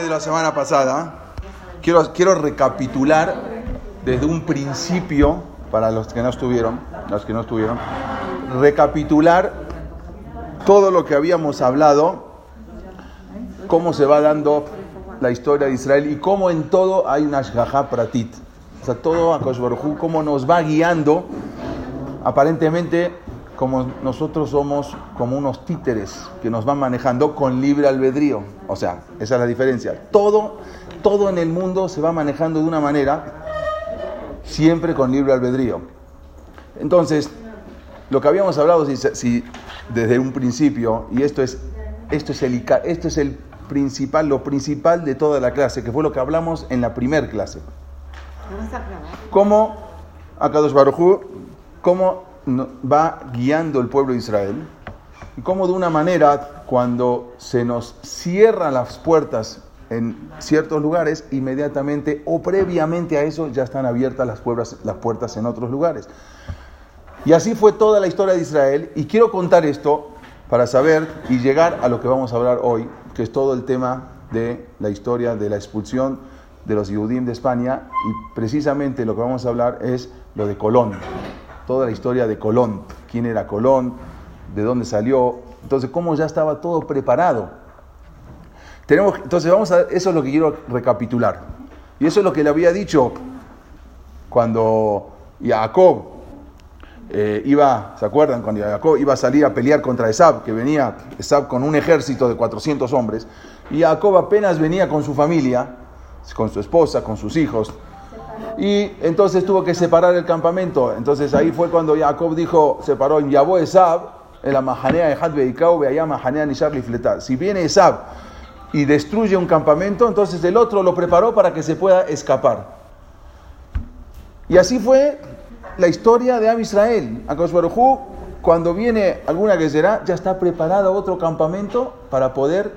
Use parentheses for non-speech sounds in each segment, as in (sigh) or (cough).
de la semana pasada, quiero, quiero recapitular desde un principio, para los que no estuvieron, los que no estuvieron, recapitular todo lo que habíamos hablado, cómo se va dando la historia de Israel y cómo en todo hay una shgaha pratit. O sea, todo a Baruj cómo nos va guiando, aparentemente como nosotros somos como unos títeres que nos van manejando con libre albedrío. O sea, esa es la diferencia. Todo, todo en el mundo se va manejando de una manera, siempre con libre albedrío. Entonces, lo que habíamos hablado si, desde un principio, y esto es, esto, es el, esto es el principal, lo principal de toda la clase, que fue lo que hablamos en la primer clase. ¿Cómo, Akadosh Baruj cómo va guiando el pueblo de Israel y cómo de una manera cuando se nos cierran las puertas en ciertos lugares, inmediatamente o previamente a eso ya están abiertas las puertas, las puertas en otros lugares. Y así fue toda la historia de Israel y quiero contar esto para saber y llegar a lo que vamos a hablar hoy, que es todo el tema de la historia de la expulsión de los Yudim de España y precisamente lo que vamos a hablar es lo de Colón toda la historia de Colón, quién era Colón, de dónde salió, entonces cómo ya estaba todo preparado. Tenemos, entonces vamos a, eso es lo que quiero recapitular. Y eso es lo que le había dicho cuando Jacob eh, iba, ¿se acuerdan? Cuando Jacob iba a salir a pelear contra Esab, que venía Esab con un ejército de 400 hombres, y Jacob apenas venía con su familia, con su esposa, con sus hijos, y entonces tuvo que separar el campamento. Entonces ahí fue cuando Jacob dijo, separó en Yabó Esab, en la Mahanea de Had Beikau, allá Mahanea Nishar Lifletat. Si viene Esab y destruye un campamento, entonces el otro lo preparó para que se pueda escapar. Y así fue la historia de Am Israel. Barujú, cuando viene alguna que será, ya está preparado otro campamento para poder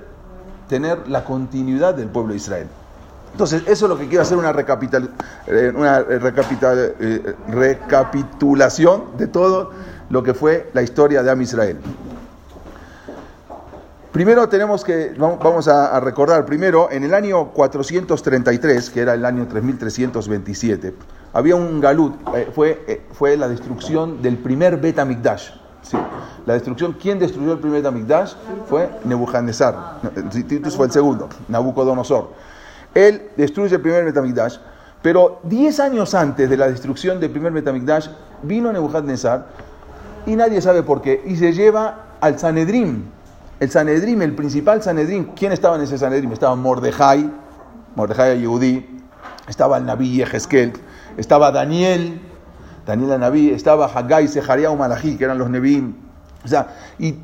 tener la continuidad del pueblo de Israel. Entonces, eso es lo que quiero hacer, una, eh, una eh, recapitulación de todo lo que fue la historia de Am Israel. Primero tenemos que, vamos a recordar, primero, en el año 433, que era el año 3327, había un galut, eh, fue, fue la destrucción del primer Bet Amikdash. Sí. La destrucción, ¿quién destruyó el primer Bet Amikdash? Fue Nebuchadnezzar. Titus fue el segundo, Nabucodonosor. Él destruye el primer Metamigdash, pero 10 años antes de la destrucción del primer Metamigdash vino Nebuchadnezzar y nadie sabe por qué, y se lleva al Sanedrim. El Sanedrim, el principal Sanedrim, ¿quién estaba en ese Sanedrim? Estaba Mordejai, Mordejai Yehudí, estaba el Naví Yehezkel, estaba Daniel, Daniel el Naví, estaba Haggai, Sehariah Malachi, que eran los Nevim, o sea, y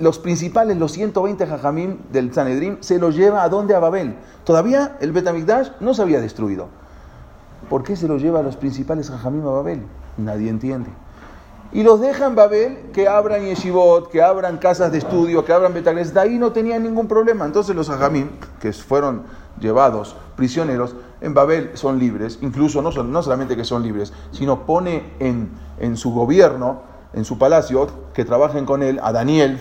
los principales, los 120 jajamim del Sanedrín, se los lleva a dónde? A Babel. Todavía el Betamigdash no se había destruido. ¿Por qué se los lleva a los principales jajamim a Babel? Nadie entiende. Y los deja en Babel que abran yeshivot, que abran casas de estudio, que abran betagnes. De ahí no tenían ningún problema. Entonces los jajamim, que fueron llevados prisioneros, en Babel son libres. Incluso no, no solamente que son libres, sino pone en, en su gobierno en su palacio que trabajen con él, a Daniel,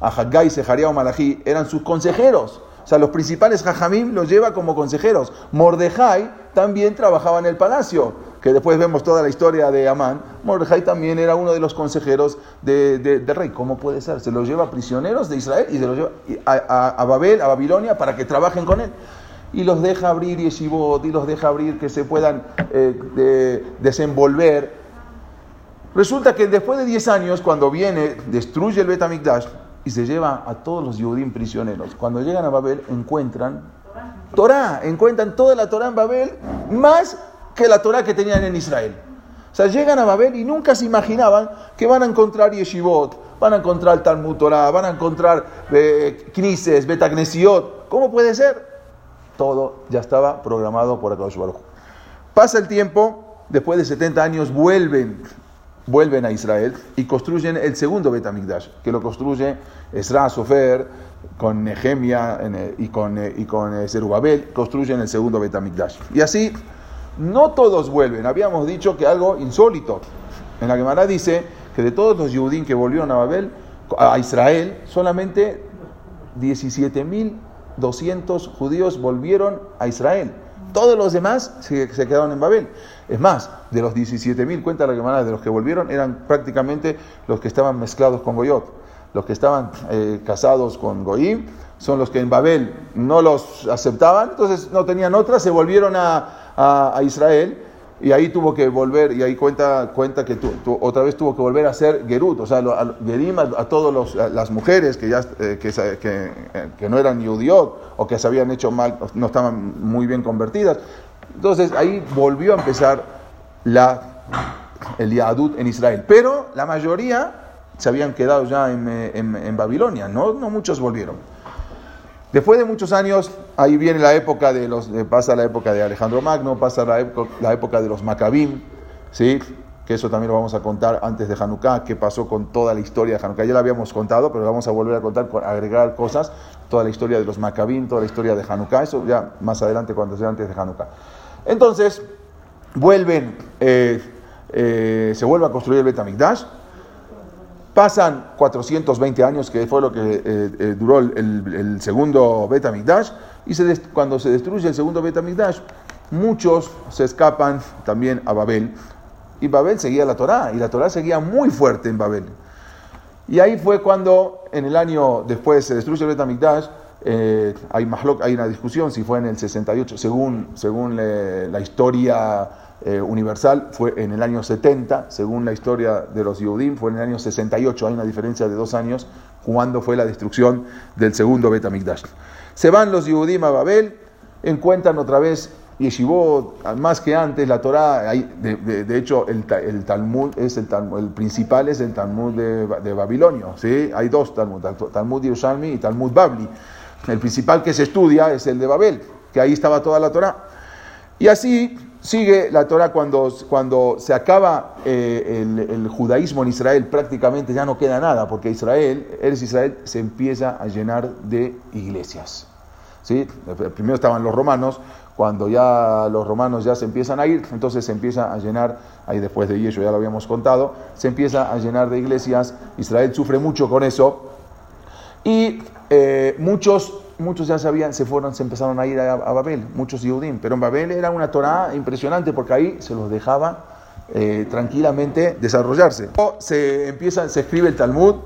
a Haggai, Sejaria o Malají, eran sus consejeros. O sea, los principales Jajamim los lleva como consejeros. Mordejai también trabajaba en el palacio, que después vemos toda la historia de Amán. Mordejai también era uno de los consejeros de, del rey. ¿Cómo puede ser? Se los lleva prisioneros de Israel y se los lleva a, Babel, a Babilonia, para que trabajen con él y los deja abrir yeshivot y los deja abrir que se puedan eh, desenvolver Resulta que después de 10 años, cuando viene, destruye el Betamikdash y se lleva a todos los Yudim prisioneros. Cuando llegan a Babel, encuentran Torah, encuentran toda la Torah en Babel, más que la Torah que tenían en Israel. O sea, llegan a Babel y nunca se imaginaban que van a encontrar Yeshivot, van a encontrar Talmud Torah, van a encontrar eh, Knises, Betagnesiot. ¿Cómo puede ser? Todo ya estaba programado por Akadosh Baruch. Pasa el tiempo, después de 70 años vuelven vuelven a Israel y construyen el segundo Betamigdash, que lo construye Esra Sofer con Nehemia y con, y con eh, Zerubabel, construyen el segundo Betamigdash. Y así, no todos vuelven. Habíamos dicho que algo insólito. En la Gemara dice que de todos los Yehudim que volvieron a Babel, a Israel, solamente 17.000 200 judíos volvieron a Israel. Todos los demás se, quedaron en Babel. Es más, de los 17.000, cuenta la semana de los que volvieron, eran prácticamente los que estaban mezclados con Goyot. Los que estaban eh, casados con Goyim son los que en Babel no los aceptaban, entonces no tenían otra, se volvieron a Israel y ahí tuvo que volver, y ahí cuenta, cuenta que otra vez tuvo que volver a ser Gerut, o sea, a, Gerim a, todas las mujeres que, ya, eh, que, eh, que, no eran Yudiot o que se habían hecho mal, no estaban muy bien convertidas. Entonces ahí volvió a empezar la, el Yadut en Israel. Pero la mayoría se habían quedado ya en, en Babilonia, no, no muchos volvieron. Después de muchos años, ahí viene la época de los, pasa la época de Alejandro Magno, pasa la, época, de los Maccabim, ¿sí? que eso también lo vamos a contar antes de Hanukkah, qué pasó con toda la historia de Hanukkah. Ya la habíamos contado, pero vamos a volver a contar, agregar cosas, toda la historia de los Maccabim, toda la historia de Hanukkah, eso ya más adelante cuando sea antes de Hanukkah. Entonces, vuelven, eh, eh, se vuelve a construir el Betamikdash, Pasan 420 años, que fue lo que eh, eh, duró el, segundo Beta y se cuando se destruye el segundo Beta muchos se escapan también a Babel. Y Babel seguía la Torá, y la Torá seguía muy fuerte en Babel. Y ahí fue cuando, en el año después se destruye el Beta eh, hay, hay una discusión si fue en el 68, según, según la historia eh, universal fue en el año 70, según la historia de los Yehudim, fue en el año 68, hay una diferencia de dos años, cuando fue la destrucción del segundo Betamigdash. Se van los Yehudim a Babel, encuentran otra vez Yeshivot, más que antes, la Torah, de, hecho el, el, Talmud es el, el principal es el Talmud de, de Babilonio, ¿sí? hay dos Talmud, Talmud Yerushalmi y Talmud Babli. El principal que se estudia es el de Babel, que ahí estaba toda la Torah. Y así sigue la Torah cuando, cuando se acaba eh, el, judaísmo en Israel, prácticamente ya no queda nada, porque Israel, eres Israel, se empieza a llenar de iglesias. ¿sí? Primero estaban los romanos, cuando ya los romanos ya se empiezan a ir, entonces se empieza a llenar, ahí después de ello ya lo habíamos contado, se empieza a llenar de iglesias, Israel sufre mucho con eso, y eh, muchos muchos ya sabían, se fueron, se empezaron a ir a, Babel, muchos Yehudim, pero en Babel era una Torah impresionante porque ahí se los dejaba eh, tranquilamente desarrollarse. Se empieza, se escribe el Talmud,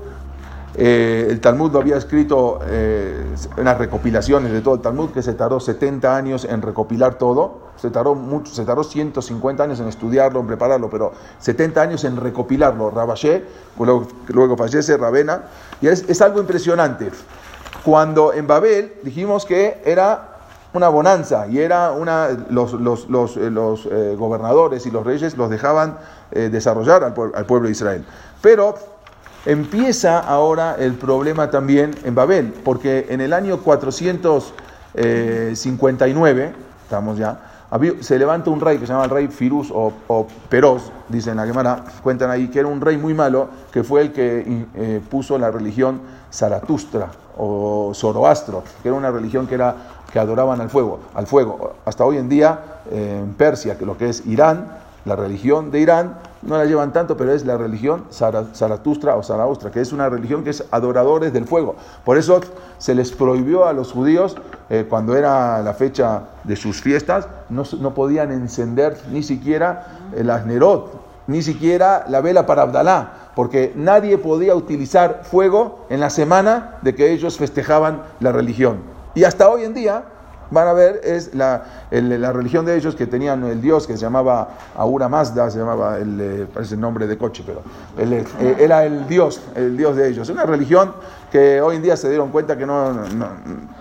eh, el Talmud lo había escrito eh, unas recopilaciones de todo el Talmud que se tardó 70 años en recopilar todo, se tardó, mucho, se tardó 150 años en estudiarlo, en prepararlo, pero 70 años en recopilarlo. Rabashé, luego, luego fallece Ravena, y es, es algo impresionante cuando en Babel dijimos que era una bonanza y era una, los, los, los, eh, los eh, gobernadores y los reyes los dejaban eh, desarrollar al, al, pueblo de Israel. Pero empieza ahora el problema también en Babel, porque en el año 459, estamos ya, se levanta un rey que se llama el rey Firuz o, o Peroz, dicen la Gemara, cuentan ahí, que era un rey muy malo, que fue el que puso la religión Zaratustra o Zoroastro, que era una religión que, era, que adoraban al fuego, al fuego. Hasta hoy en día, en Persia, que lo que es Irán, la religión de Irán, no la llevan tanto, pero es la religión Zaratustra o Zaraustra, que es una religión que es adoradores del fuego. Por eso se les prohibió a los judíos, eh, cuando era la fecha de sus fiestas, no, no podían encender ni siquiera el asnerot, ni siquiera la vela para Abdalá, porque nadie podía utilizar fuego en la semana de que ellos festejaban la religión. Y hasta hoy en día, van a ver, es la, la religión de ellos que tenían el dios que se llamaba Aura Mazda, se llamaba, el, eh, parece el nombre de coche, pero eh, era el dios, el dios de ellos. Una religión que hoy en día se dieron cuenta que no,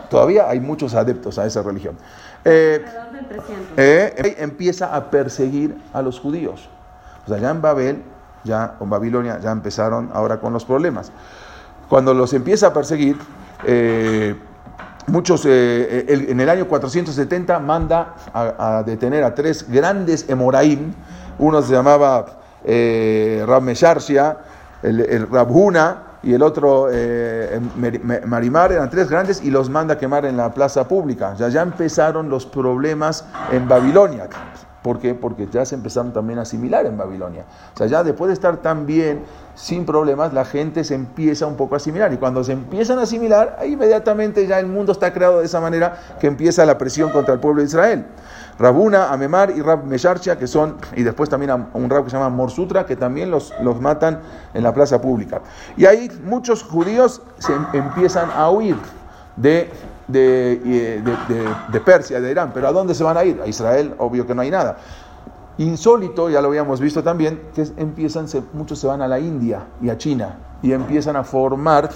todavía hay muchos adeptos a esa religión. Eh, eh empieza a perseguir a los judíos. O sea, ya en Babel, ya con Babilonia, ya empezaron ahora con los problemas. Cuando los empieza a perseguir, eh, muchos, eh, en el año 470 manda a, detener a tres grandes Emoraim. Uno se llamaba eh, Rab Mesharsia, el, el Rabhuna y el otro eh, Marimar, eran tres grandes y los manda a quemar en la plaza pública. Ya, ya empezaron los problemas en Babilonia ¿Por qué? Porque ya se empezaron también a asimilar en Babilonia. O sea, ya después de estar tan bien, sin problemas, la gente se empieza un poco a asimilar. Y cuando se empiezan a asimilar, ahí inmediatamente ya el mundo está creado de esa manera que empieza la presión contra el pueblo de Israel. Rabuna, Amemar y Rab Mesharcha, que son, y después también un rab que se llama Morsutra, que también los, los matan en la plaza pública. Y ahí muchos judíos se em, empiezan a huir de, de, de, Persia, de Irán. Pero ¿a dónde se van a ir? A Israel, obvio que no hay nada. Insólito, ya lo habíamos visto también, que empiezan, muchos se van a la India y a China y empiezan a formar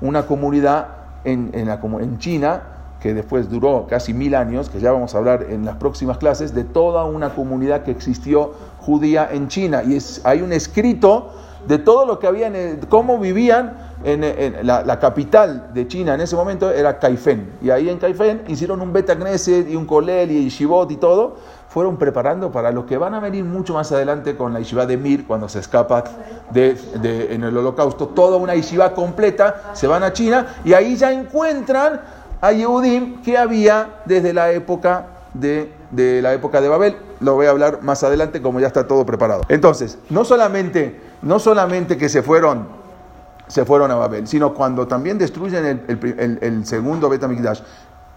una comunidad en, en, la, en China que después duró casi mil años, que ya vamos a hablar en las próximas clases, de toda una comunidad que existió judía en China. Y es, hay un escrito de todo lo que habían, cómo vivían en, la, capital de China en ese momento era Caifén. Y ahí en Caifén hicieron un Beta Knesset y un Kolel y Shibot y todo. Fueron preparando para lo que van a venir mucho más adelante con la Yeshiva de Mir, cuando se escapa de, en el holocausto. Toda una Yeshiva completa, se van a China y ahí ya encuentran a Yehudim que había desde la época de, de, la época de Babel. Lo voy a hablar más adelante como ya está todo preparado. Entonces, no solamente, no solamente que se fueron, se fueron a Babel, sino cuando también destruyen el, segundo Betamikdash,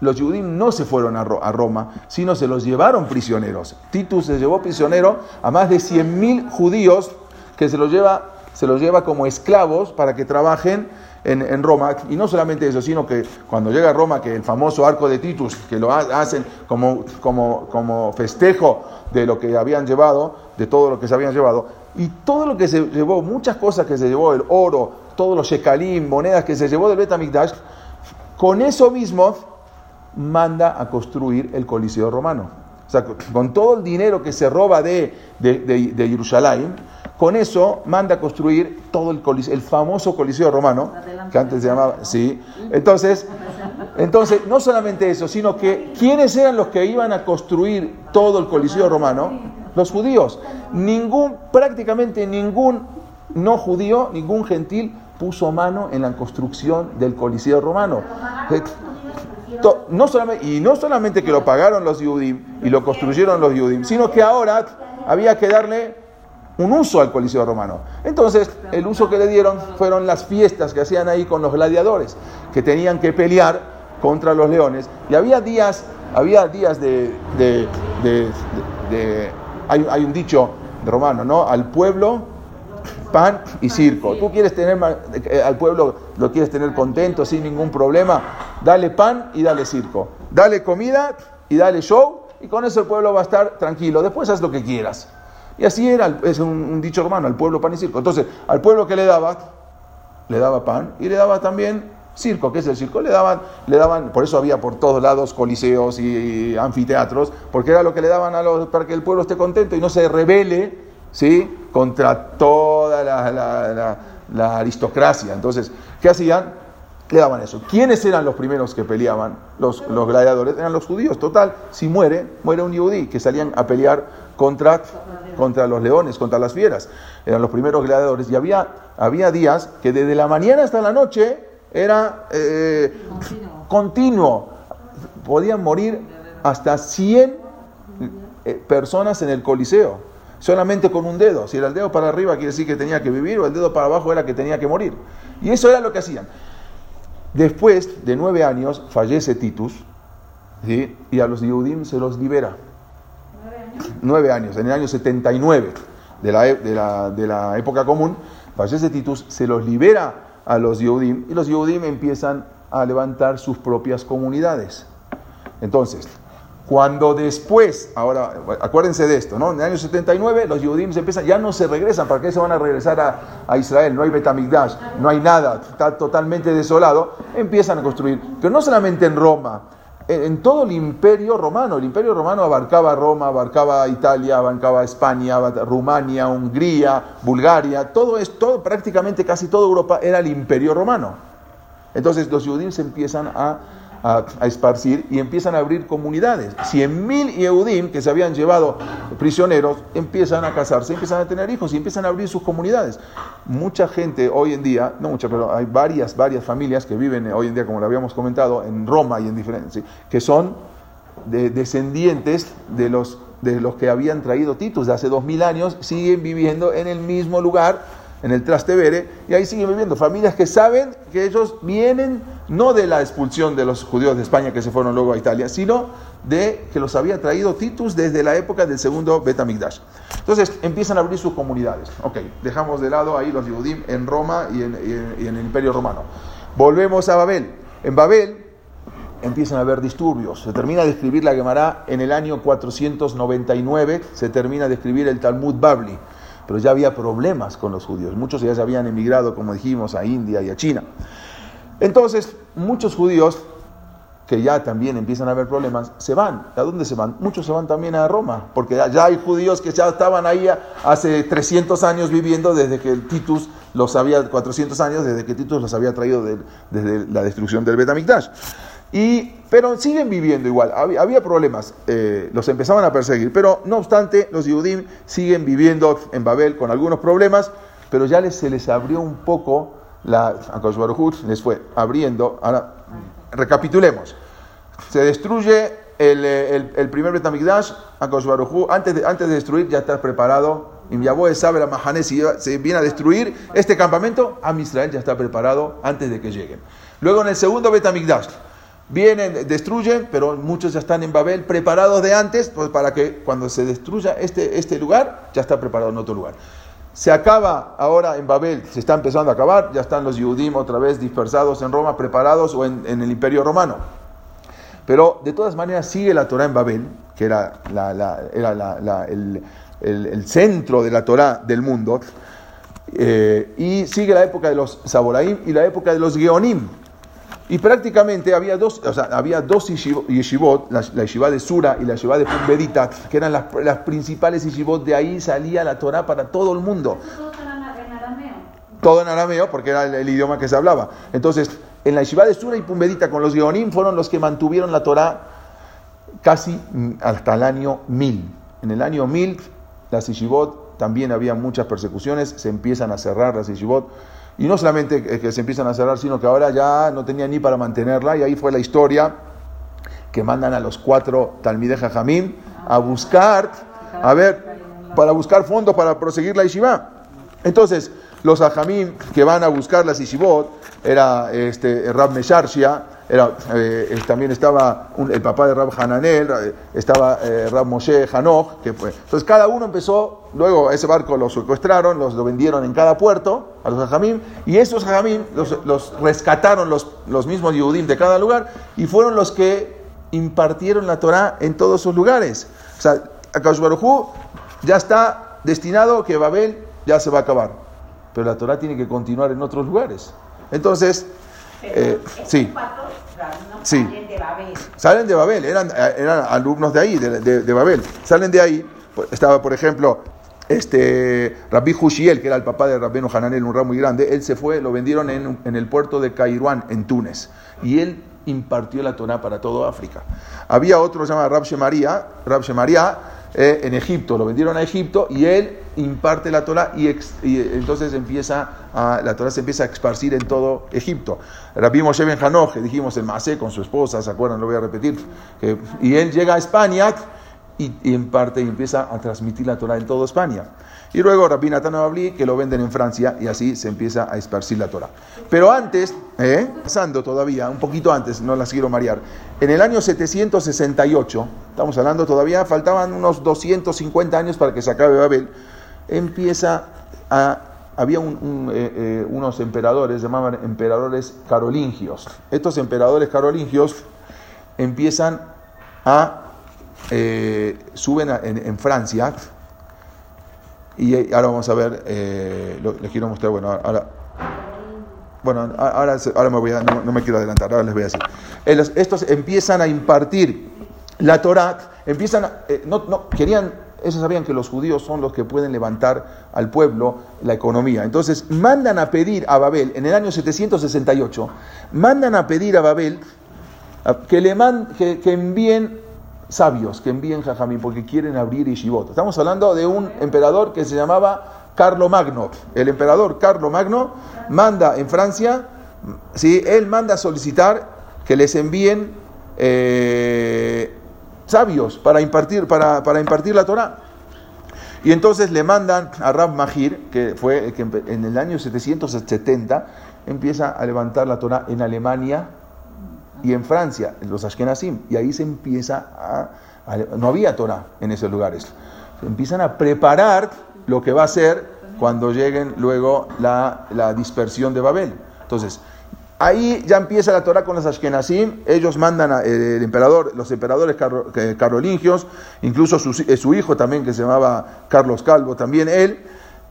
los Yehudim no se fueron a, a, Roma, sino se los llevaron prisioneros. Titus se llevó prisionero a más de 100.000 judíos que se los lleva, se los lleva como esclavos para que trabajen en, Roma. Y no solamente eso, sino que cuando llega a Roma, que el famoso arco de Titus, que lo hacen como, como, como festejo de lo que habían llevado, de todo lo que se habían llevado, y todo lo que se llevó, muchas cosas que se llevó, el oro, todos los shekalim, monedas que se llevó del Betamikdash, con eso mismo manda a construir el Coliseo Romano. O sea, con todo el dinero que se roba de, de, de, de Jerusalén, con eso manda a construir todo el coliseo, el famoso coliseo romano, que antes se llamaba, sí. Entonces, (laughs) entonces, no solamente eso, sino que ¿quiénes eran los que iban a construir todo el coliseo romano? Los judíos. Ningún, prácticamente ningún no judío, ningún gentil puso mano en la construcción del coliseo romano. No solamente, y no solamente que lo pagaron los judíos y lo construyeron los judíos, sino que ahora había que darle un uso al Coliseo Romano. Entonces, el uso que le dieron fueron las fiestas que hacían ahí con los gladiadores, que tenían que pelear contra los leones. Y había días, había días de... hay, un dicho romano, ¿no? Al pueblo, pan y circo. Tú quieres tener eh, al pueblo, lo quieres tener contento, sin ningún problema, dale pan y dale circo. Dale comida y dale show, y con eso el pueblo va a estar tranquilo. Después haz lo que quieras. Y así era, es un, dicho romano, al pueblo pan y circo. Entonces, al pueblo que le daba, le daba pan y le daba también circo. ¿Qué es el circo? Le daban, le daban, por eso había por todos lados coliseos y, anfiteatros, porque era lo que le daban a los, para que el pueblo esté contento y no se rebele, ¿sí? Contra toda la, aristocracia. Entonces, ¿qué hacían? le daban eso. ¿Quiénes eran los primeros que peleaban? Los, los gladiadores eran los judíos. Total, si muere, muere un yudí, que salían a pelear contra, contra los leones, contra las fieras. Eran los primeros gladiadores. Y había, había días que desde la mañana hasta la noche era eh, continuo. Podían morir hasta 100 eh, personas en el Coliseo, solamente con un dedo. Si era el dedo para arriba, quiere decir que tenía que vivir, o el dedo para abajo era que tenía que morir. Y eso era lo que hacían. Después de nueve años fallece Titus y a los Yehudim se los libera. Nueve años, en el año 79 de la, de la, de la época común, fallece Titus, se los libera a los Yehudim y los Yehudim empiezan a levantar sus propias comunidades. Entonces, cuando después, ahora acuérdense de esto, ¿no? En el año 79 los Yehudim empiezan, ya no se regresan, ¿para qué se van a regresar a, Israel? No hay Betamigdash, no hay nada, está totalmente desolado, empiezan a construir. Pero no solamente en Roma, en, todo el imperio romano, el imperio romano abarcaba Roma, abarcaba Italia, abarcaba España, Rumania, Hungría, Bulgaria, todo esto, prácticamente casi toda Europa era el imperio romano. Entonces los se empiezan a a, esparcir y empiezan a abrir comunidades. 100.000 Yehudim que se habían llevado prisioneros empiezan a casarse, empiezan a tener hijos y empiezan a abrir sus comunidades. Mucha gente hoy en día, no mucha, pero hay varias, varias familias que viven hoy en día, como lo habíamos comentado, en Roma y en diferentes, que son de descendientes de los, de los que habían traído Titus de hace dos mil años, siguen viviendo en el mismo lugar, en el Trastevere, y ahí siguen viviendo familias que saben que ellos vienen no de la expulsión de los judíos de España que se fueron luego a Italia, sino de que los había traído Titus desde la época del segundo Betamigdash. Entonces empiezan a abrir sus comunidades. Ok, dejamos de lado ahí los Yehudim en Roma y en, el Imperio Romano. Volvemos a Babel. En Babel empiezan a haber disturbios. Se termina de escribir la Gemara en el año 499, se termina de escribir el Talmud Babli, pero ya había problemas con los judíos. Muchos ya se habían emigrado, como dijimos, a India y a China. Entonces, muchos judíos que ya también empiezan a haber problemas, se van. ¿A dónde se van? Muchos se van también a Roma, porque ya hay judíos que ya estaban ahí hace 300 años viviendo desde que Titus los había, 400 años, desde que Titus los había traído desde la destrucción del Betamikdash. Y, pero siguen viviendo igual, había, problemas, eh, los empezaban a perseguir, pero no obstante, los Yudim siguen viviendo en Babel con algunos problemas, pero ya les, se les abrió un poco, la, a les fue abriendo. Ahora, recapitulemos. Se destruye el, el, el primer Betamigdash, antes de, antes de destruir ya está preparado. Y Yahweh sabe la Mahané si se viene a destruir este campamento, a Israel ya está preparado antes de que lleguen. Luego en el segundo Betamigdash, vienen, destruyen, pero muchos ya están en Babel preparados de antes, pues para que cuando se destruya este, este lugar, ya está preparado en otro lugar. Se acaba ahora en Babel, se está empezando a acabar, ya están los Yudim otra vez dispersados en Roma, preparados o en, el Imperio Romano. Pero de todas maneras sigue la Torah en Babel, que era, el, centro de la Torah del mundo, eh, y sigue la época de los Saboraim y la época de los Geonim, y prácticamente había dos, o sea, había dos yeshivot, la, yeshiva de Sura y la yeshiva de Pumbedita, que eran las, las, principales yeshivot, de ahí salía la Torah para todo el mundo. Todo en arameo, porque era el, idioma que se hablaba. Entonces, en la yeshiva de Sura y Pumbedita con los Geonim fueron los que mantuvieron la Torah casi hasta el año 1000. En el año 1000, las yeshivot también había muchas persecuciones, se empiezan a cerrar las yeshivot y no solamente que se empiezan a cerrar, sino que ahora ya no tenía ni para mantenerla. Y ahí fue la historia que mandan a los cuatro Talmideh Jajamim a buscar, a ver, para buscar fondos para proseguir la Yeshiva. Entonces, los Jajamim que van a buscar las Yeshivot, era este, Rab Mesharshia, era, eh, también estaba el papá de Rab Hananel, eh, estaba eh, Rab Moshe Hanoch, que fue. Entonces cada uno empezó, luego ese barco lo secuestraron, los lo vendieron en cada puerto a los Jajamim, y esos Jajamim los, rescataron los, los mismos Yehudim de cada lugar, y fueron los que impartieron la Torah en todos sus lugares. O sea, Akash ya está destinado que Babel ya se va a acabar, pero la Torah tiene que continuar en otros lugares. Entonces, eh, sí. sí. Salen de Babel. Salen de Babel, eran, eran alumnos de ahí, de, de, Babel. Salen de ahí. Estaba, por ejemplo, este Rabbi Hushiel, que era el papá de Rabbeno Hananel, un ramo muy grande, él se fue, lo vendieron en, el puerto de Cairuán, en Túnez. Y él impartió la Torah para toda África. Había otro que se llama Rab Shemaria, Rab Shemaria eh, en Egipto, lo vendieron a Egipto y él imparte la Torah y, entonces empieza la Torah se empieza a esparcir en todo Egipto. Rabbi Moshe Ben que dijimos el Masé con su esposa, ¿se acuerdan? Lo voy a repetir. y él llega a España y, imparte y empieza a transmitir la Torah en toda España. Y luego Rabbi Natán Abli, que lo venden en Francia, y así se empieza a esparcir la Torah. Pero antes, ¿eh? pasando todavía, un poquito antes, no las quiero marear, en el año 768, estamos hablando todavía, faltaban unos 250 años para que se acabe Babel, empieza a había eh, eh, unos emperadores, llamaban emperadores carolingios. Estos emperadores carolingios empiezan a, eh, suben en, Francia, y ahora vamos a ver, les quiero mostrar, bueno, ahora, bueno, ahora, ahora me voy a, no, me quiero adelantar, ahora les voy a decir. Estos empiezan a impartir la Torah, empiezan, no, no, querían ellos sabían que los judíos son los que pueden levantar al pueblo la economía. Entonces mandan a pedir a Babel, en el año 768, mandan a pedir a Babel que, le que, envíen sabios, que envíen jajamín, porque quieren abrir Yeshivot. Estamos hablando de un emperador que se llamaba Carlo Magno. El emperador Carlo Magno manda en Francia, ¿sí? él manda a solicitar que les envíen... Eh, sabios para impartir, para, para impartir la Torah. Y entonces le mandan a Rab Mahir, que fue que en el año 770 empieza a levantar la Torah en Alemania y en Francia, los Ashkenazim. Y ahí se empieza a, No había Torah en esos lugares. Empiezan a preparar lo que va a ser cuando lleguen luego la, la dispersión de Babel. Entonces, Ahí ya empieza la Torah con los Ashkenazim, ellos mandan al el emperador, los emperadores carolingios, incluso eh, su, hijo también que se llamaba Carlos Calvo, también él,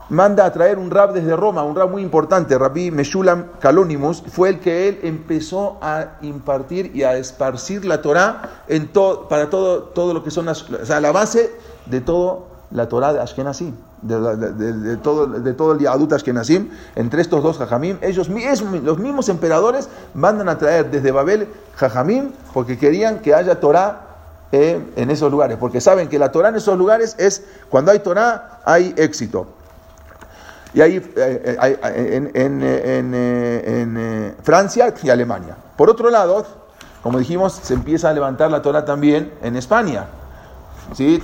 manda a traer un rab desde Roma, un rab muy importante, Rabbi Meshulam Calonimus, fue el que él empezó a impartir y a esparcir la Torah en para todo, todo lo que son las, o sea, la base de todo la Torah de Ashkenazim de, todo, de todo el Ashkenazim, entre estos dos Jajamim, ellos los mismos emperadores mandan a traer desde Babel Jajamim porque querían que haya Torah eh, en esos lugares, porque saben que la Torah en esos lugares es, cuando hay Torah hay éxito. Y ahí eh, eh, en, Francia y Alemania. Por otro lado, como dijimos, se empieza a levantar la Torah también en España. ¿sí?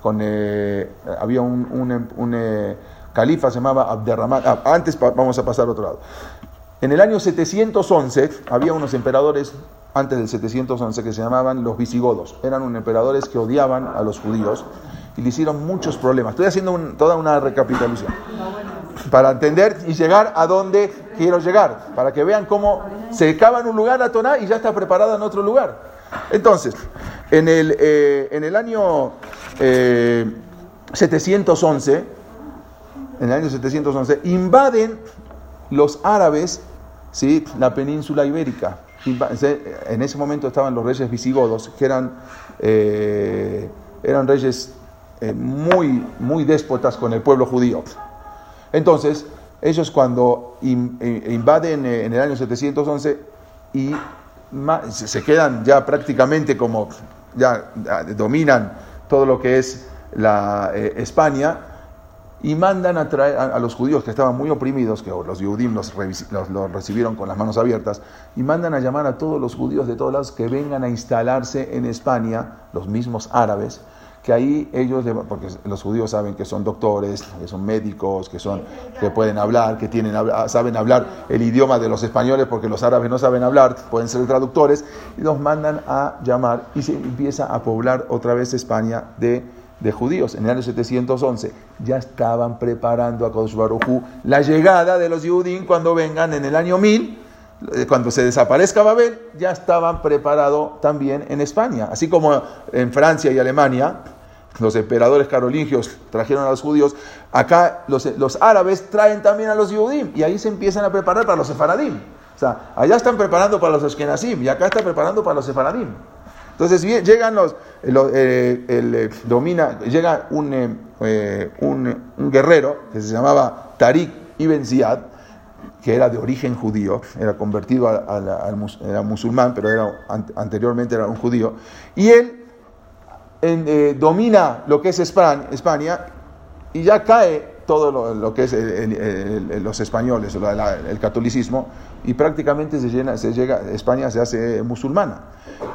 con, eh, había un, un, eh, califa, se llamaba Abderrahman. Ah, antes vamos a pasar al otro lado. En el año 711 había unos emperadores, antes del 711, que se llamaban los visigodos. Eran unos emperadores que odiaban a los judíos y le hicieron muchos problemas. Estoy haciendo toda una recapitulación para entender y llegar a donde quiero llegar, para que vean cómo se acaba en un lugar la Torah y ya está preparada en otro lugar. Entonces, en el, eh, en el año 711, eh, en el año 711, invaden los árabes ¿sí? la península ibérica. En ese momento estaban los reyes visigodos, que eran, eh, eran reyes muy, muy déspotas con el pueblo judío. Entonces, ellos cuando invaden en el año 711 y se quedan ya prácticamente como, ya dominan todo lo que es la eh, España y mandan a traer a, los judíos que estaban muy oprimidos, que los judíos los, los, recibieron con las manos abiertas, y mandan a llamar a todos los judíos de todos lados que vengan a instalarse en España, los mismos árabes, que ahí ellos, porque los judíos saben que son doctores, que son médicos, que, son, que pueden hablar, que tienen, saben hablar el idioma de los españoles porque los árabes no saben hablar, pueden ser traductores, y los mandan a llamar y se empieza a poblar otra vez España de, de judíos. En el año 711 ya estaban preparando a Kodesh la llegada de los judíos cuando vengan en el año 1000 eh, cuando se desaparezca Babel, ya estaban preparados también en España. Así como en Francia y Alemania, los emperadores carolingios trajeron a los judíos, acá los, los árabes traen también a los judíos y ahí se empiezan a preparar para los sefaradim. O sea, allá están preparando para los ashkenazim y acá están preparando para los sefaradim. Entonces llegan los, eh, el, eh, domina, llega un, eh, un, un, guerrero que se llamaba Tariq ibn Ziyad, que era de origen judío, era convertido al, musulmán, pero era, anteriormente era un judío, y él eh, domina lo que es España, y ya cae todo lo, que es los españoles, el catolicismo, y prácticamente se, llena, se llega, España se hace musulmana.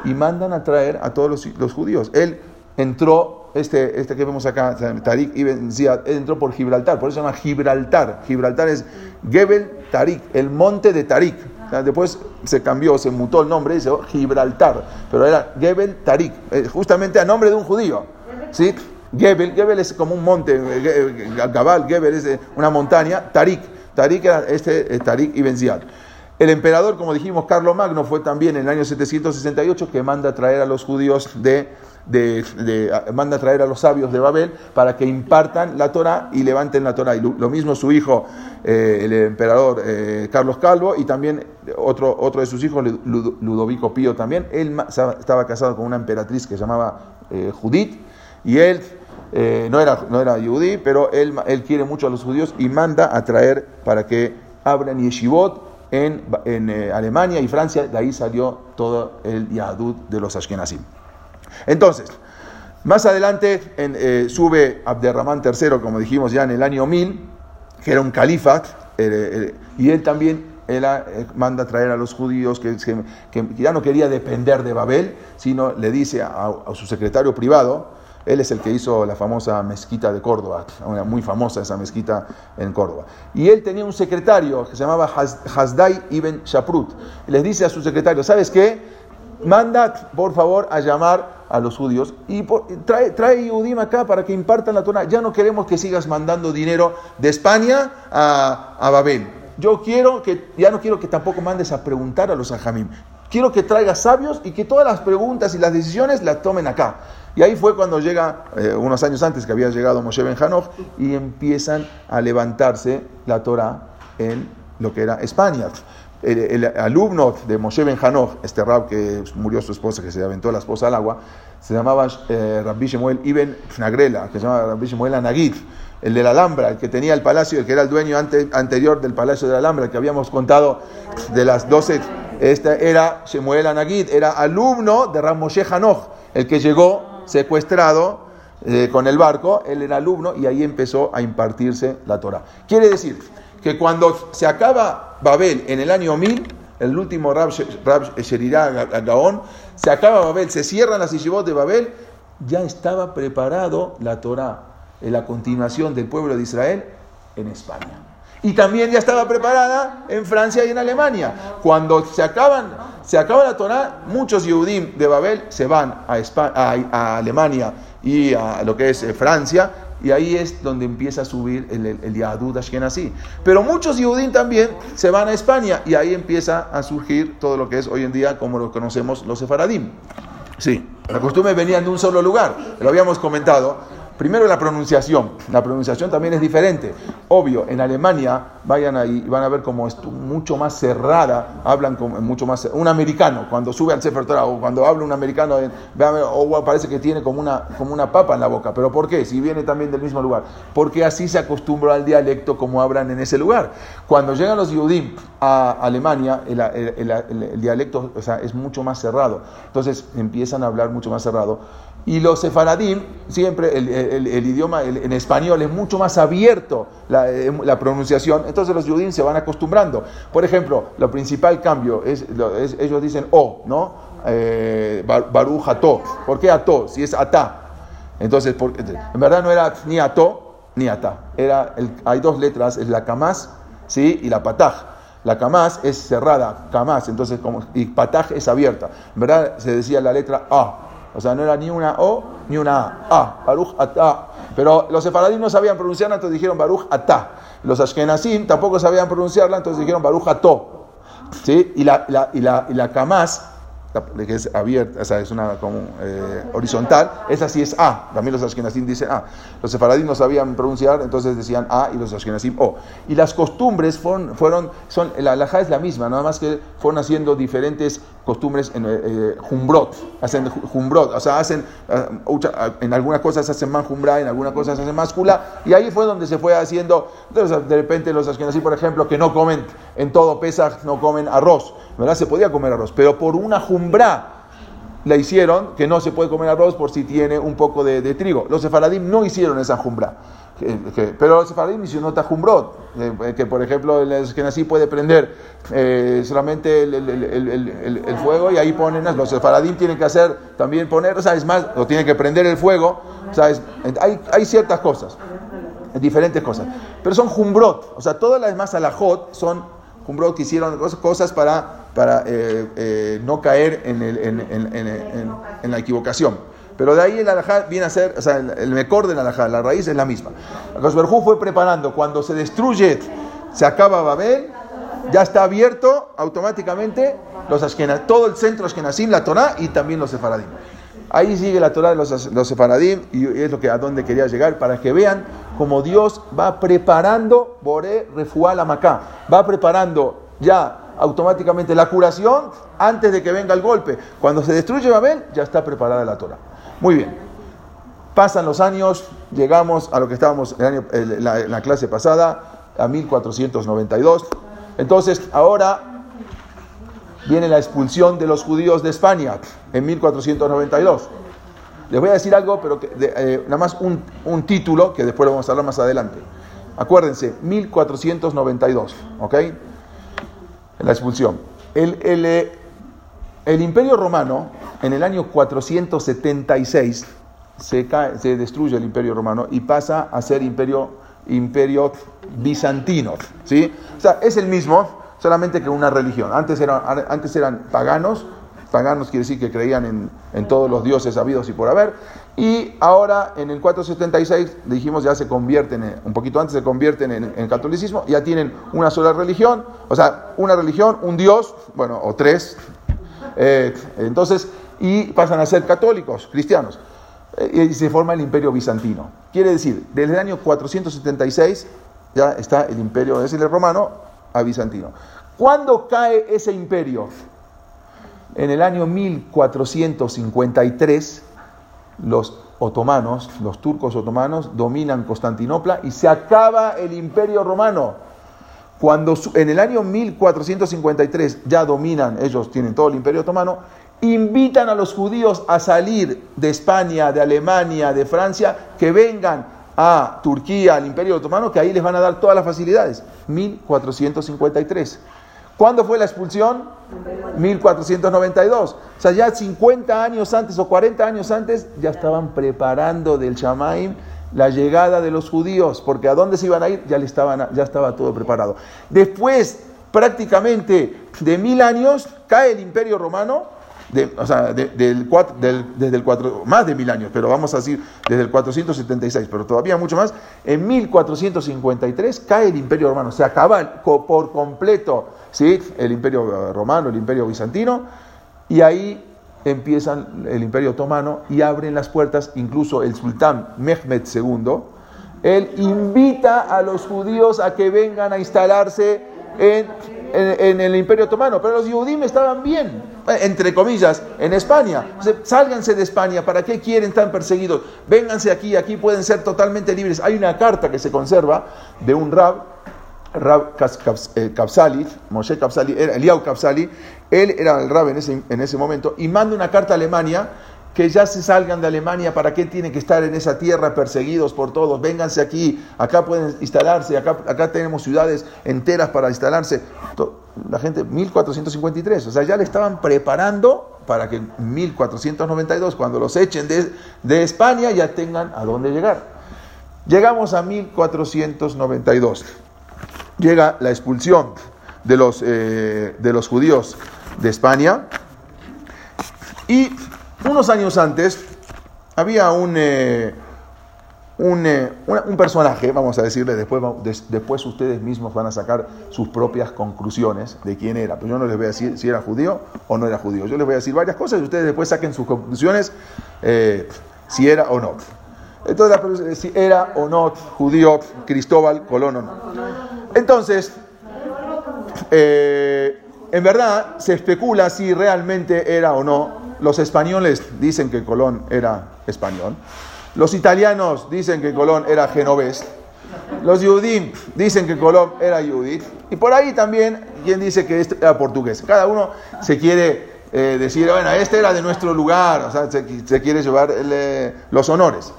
Y mandan a traer a todos los, judíos. Él entró, este, este que vemos acá, Tariq ibn Ziyad, entró por Gibraltar, por eso se llama Gibraltar. Gibraltar es Gebel Tariq, el monte de Tariq. Después se cambió, se mutó el nombre, dice Gibraltar, pero era Gebel Tarik, eh, justamente a nombre de un judío. ¿sí? Gebel, Gebel es como un monte, eh, Gabal, Gebel es eh, una montaña, Tarik, Tarik era este Tarik y Ziyad. El emperador, como dijimos, Carlos Magno fue también en el año 768 que manda a traer a los judíos de de, manda a traer a los sabios de Babel para que impartan la Torah y levanten la Torah. Y lo, mismo su hijo, eh, el emperador eh, Carlos Calvo, y también otro, otro de sus hijos, Ludovico Pío también. Él estaba casado con una emperatriz que se llamaba eh, Judith, y él no era, no era judí, pero él, él quiere mucho a los judíos y manda a traer para que abran yeshivot en, en Alemania y Francia. De ahí salió todo el Yahadut de los Ashkenazim. Entonces, más adelante sube Abderramán III, como dijimos ya en el año 1000, que era un califa, eh, eh, y él también él eh, manda traer a los judíos que, ya no quería depender de Babel, sino le dice a, su secretario privado, él es el que hizo la famosa mezquita de Córdoba, una muy famosa esa mezquita en Córdoba. Y él tenía un secretario que se llamaba Hasdai ibn Shaprut. Les dice a su secretario, ¿sabes qué? Manda, por favor, a llamar a los judíos y trae, trae Yudim acá para que impartan la Torah. Ya no queremos que sigas mandando dinero de España a, a Babel. Yo quiero que, ya no quiero que tampoco mandes a preguntar a los ajamim. Quiero que traigas sabios y que todas las preguntas y las decisiones las tomen acá. Y ahí fue cuando llega, eh, unos años antes que había llegado Moshe Ben Hanoj, y empiezan a levantarse la Torah en lo que era España el, alumno de Moshe Ben Hanoj, este rab que murió su esposa, que se aventó la esposa al agua, se llamaba eh, Rabbi Shemuel Ibn Nagrela, que se llamaba Rabbi Shemuel Anagid, el de la Alhambra, el que tenía el palacio, el que era el dueño anterior del palacio de la Alhambra, que habíamos contado de las doce, este era Shemuel Anagid, era alumno de Rab Moshe Hanoj, el que llegó secuestrado eh, con el barco, él era alumno y ahí empezó a impartirse la Torah. Quiere decir que cuando se acaba Babel en el año 1000, el último Rab, Rab Gaón, se acaba Babel, se cierran las yeshivot de Babel, ya estaba preparado la Torah, en la continuación del pueblo de Israel en España. Y también ya estaba preparada en Francia y en Alemania. Cuando se acaban, se acaba la Torah, muchos Yehudim de Babel se van a, a Alemania y a lo que es eh, Francia y ahí es donde empieza a subir el, el, el Ashkenazi. Pero muchos Yehudim también se van a España y ahí empieza a surgir todo lo que es hoy en día como lo conocemos los sefaradim. Sí, la costumbre venían de un solo lugar, lo habíamos comentado. Primero la pronunciación. La pronunciación también es diferente. Obvio, en Alemania, vayan ahí y van a ver como es mucho más cerrada, hablan como mucho más... Un americano, cuando sube al Sefer Torah o cuando habla un americano, o parece que tiene como una, como una papa en la boca. ¿Pero por qué? Si viene también del mismo lugar. Porque así se acostumbró al dialecto como hablan en ese lugar. Cuando llegan los Yudim a Alemania, el, dialecto o es mucho más cerrado. Entonces empiezan a hablar mucho más cerrado. Y los sefaradim, siempre el, idioma en español es mucho más abierto la, eh, pronunciación, entonces los judíos se van acostumbrando. Por ejemplo, lo principal cambio es, ellos dicen o, ¿no? Eh, ato. ¿Por qué ato? Si es ata. Entonces, en verdad no era ni ato ni ata. Era hay dos letras, es la kamaz ¿sí? y la pataj. La kamaz es cerrada, kamaz, entonces como, y pataj es abierta. En verdad se decía la letra A. O sea, no era ni una O ni una A. Ah, Baruch Ata. Pero los sefaradim no sabían pronunciarla, entonces dijeron Baruch Ata. Los ashkenazim tampoco sabían pronunciarla, entonces dijeron Baruch Ato. ¿Sí? Y la, la, y la, y la que es abierta, o sea, es una como, eh, horizontal, esa sí es A. También los ashkenazim dicen A. Los sefaradín no sabían pronunciar, entonces decían A y los ashkenazim O. Y las costumbres fueron, fueron son, la alhaja es la misma, nada más que fueron haciendo diferentes costumbres en eh, jumbrot, hacen jumbrot, o sea, hacen, eh, en algunas cosas hacen más jumbra, en algunas cosas hacen más kula, y ahí fue donde se fue haciendo, de repente los ashkenazim, por ejemplo, que no comen, en todo Pesach no comen arroz, ¿verdad? Se podía comer arroz, pero por una jumbra la hicieron que no se puede comer arroz por si tiene un poco de, trigo. Los sefaradim no hicieron esa jumbra. Pero los sefaradim hicieron otra jumbrot, eh, que por ejemplo el así puede prender eh, solamente el, fuego y ahí ponen, los sefaradim tienen que hacer también poner, ¿sabes más? O tienen que prender el fuego, ¿sabes? Hay, hay ciertas cosas, diferentes cosas, pero son jumbrot, o sea, todas las más alajot son jumbrot que hicieron cosas para para eh, no caer en, el, en, en, en, la equivocación. Pero de ahí el alajá viene a ser, o sea, el, mejor del alajá, la raíz es la misma. Berjú fue preparando, cuando se destruye, se acaba Babel, ya está abierto automáticamente los Ashkenaz, todo el centro Ashkenazim, la Torah y también los Sefaradim. Ahí sigue la Torah de los, los Sefaradim y es lo que a donde quería llegar para que vean cómo Dios va preparando Boré Refual Macá, va preparando ya automáticamente la curación antes de que venga el golpe. Cuando se destruye Babel, ya está preparada la Torah. Muy bien. Pasan los años, llegamos a lo que estábamos en la, clase pasada, a 1492. Entonces, ahora viene la expulsión de los judíos de España en 1492. Les voy a decir algo, pero eh, nada más un, un, título que después lo vamos a hablar más adelante. Acuérdense, 1492, ¿ok? la expulsión. El, el, eh, el imperio romano, en el año 476, se, cae, se destruye el imperio romano y pasa a ser imperio, bizantino. ¿sí? O sea, es el mismo, solamente que una religión. Antes eran, antes eran paganos, paganos quiere decir que creían en, en, todos los dioses habidos y por haber, y ahora en el 476, dijimos, ya se convierten, en, un poquito antes se convierten en, en, catolicismo, ya tienen una sola religión, o sea, una religión, un dios, bueno, o tres, eh, entonces, y pasan a ser católicos, cristianos, eh, y se forma el imperio bizantino. Quiere decir, desde el año 476 ya está el imperio, romano, a bizantino. ¿Cuándo cae ese imperio? En el año 1453, los otomanos, los turcos otomanos, dominan Constantinopla y se acaba el imperio romano. Cuando en el año 1453 ya dominan, ellos tienen todo el imperio otomano, invitan a los judíos a salir de España, de Alemania, de Francia, que vengan a Turquía, al imperio otomano, que ahí les van a dar todas las facilidades. 1453. ¿Cuándo fue la expulsión? 1492. O sea, ya 50 años antes o 40 años antes ya estaban preparando del Shamaim la llegada de los judíos, porque a dónde se iban a ir ya, le ya estaba todo preparado. Después, prácticamente de mil años, cae el imperio romano, o sea, desde el 4, más de mil años, pero vamos a decir desde el 476, pero todavía mucho más, en 1453 cae el imperio romano, se acaba por completo ¿sí? el imperio romano, el imperio bizantino, y ahí empiezan el imperio otomano y abren las puertas, incluso el sultán Mehmed II, él invita a los judíos a que vengan a instalarse en, el imperio otomano, pero los judíos estaban bien, entre comillas, en España. sálganse de España, ¿para qué quieren tan perseguidos? Vénganse aquí, aquí pueden ser totalmente libres. Hay una carta que se conserva de un rab Rab Kapsali, eh, Moshe Kapsali, Eliau Kapsali, él era el rab en ese, en ese momento, y manda una carta a Alemania que ya se salgan de Alemania, ¿para qué tienen que estar en esa tierra perseguidos por todos? Vénganse aquí, acá pueden instalarse, acá, acá tenemos ciudades enteras para instalarse. La gente, 1453, o sea, ya le estaban preparando para que en 1492, cuando los echen de, de España, ya tengan a dónde llegar. Llegamos a 1492 llega la expulsión de los, eh, de los judíos de España. Y unos años antes había un, eh, eh, un, personaje, vamos a decirle, después, después ustedes mismos van a sacar sus propias conclusiones de quién era. Pero yo no les voy a decir si era judío o no era judío. Yo les voy a decir varias cosas y ustedes después saquen sus conclusiones si era o no. Entonces, si era o no judío Cristóbal Colón o no. Entonces, eh, en verdad se especula si realmente era o no. Los españoles dicen que Colón era español. Los italianos dicen que Colón era genovés. Los judíos dicen que Colón era judí. Y por ahí también, quien dice que este era portugués. Cada uno se quiere eh, decir, bueno, este era de nuestro lugar, o sea, se, quiere llevar los honores.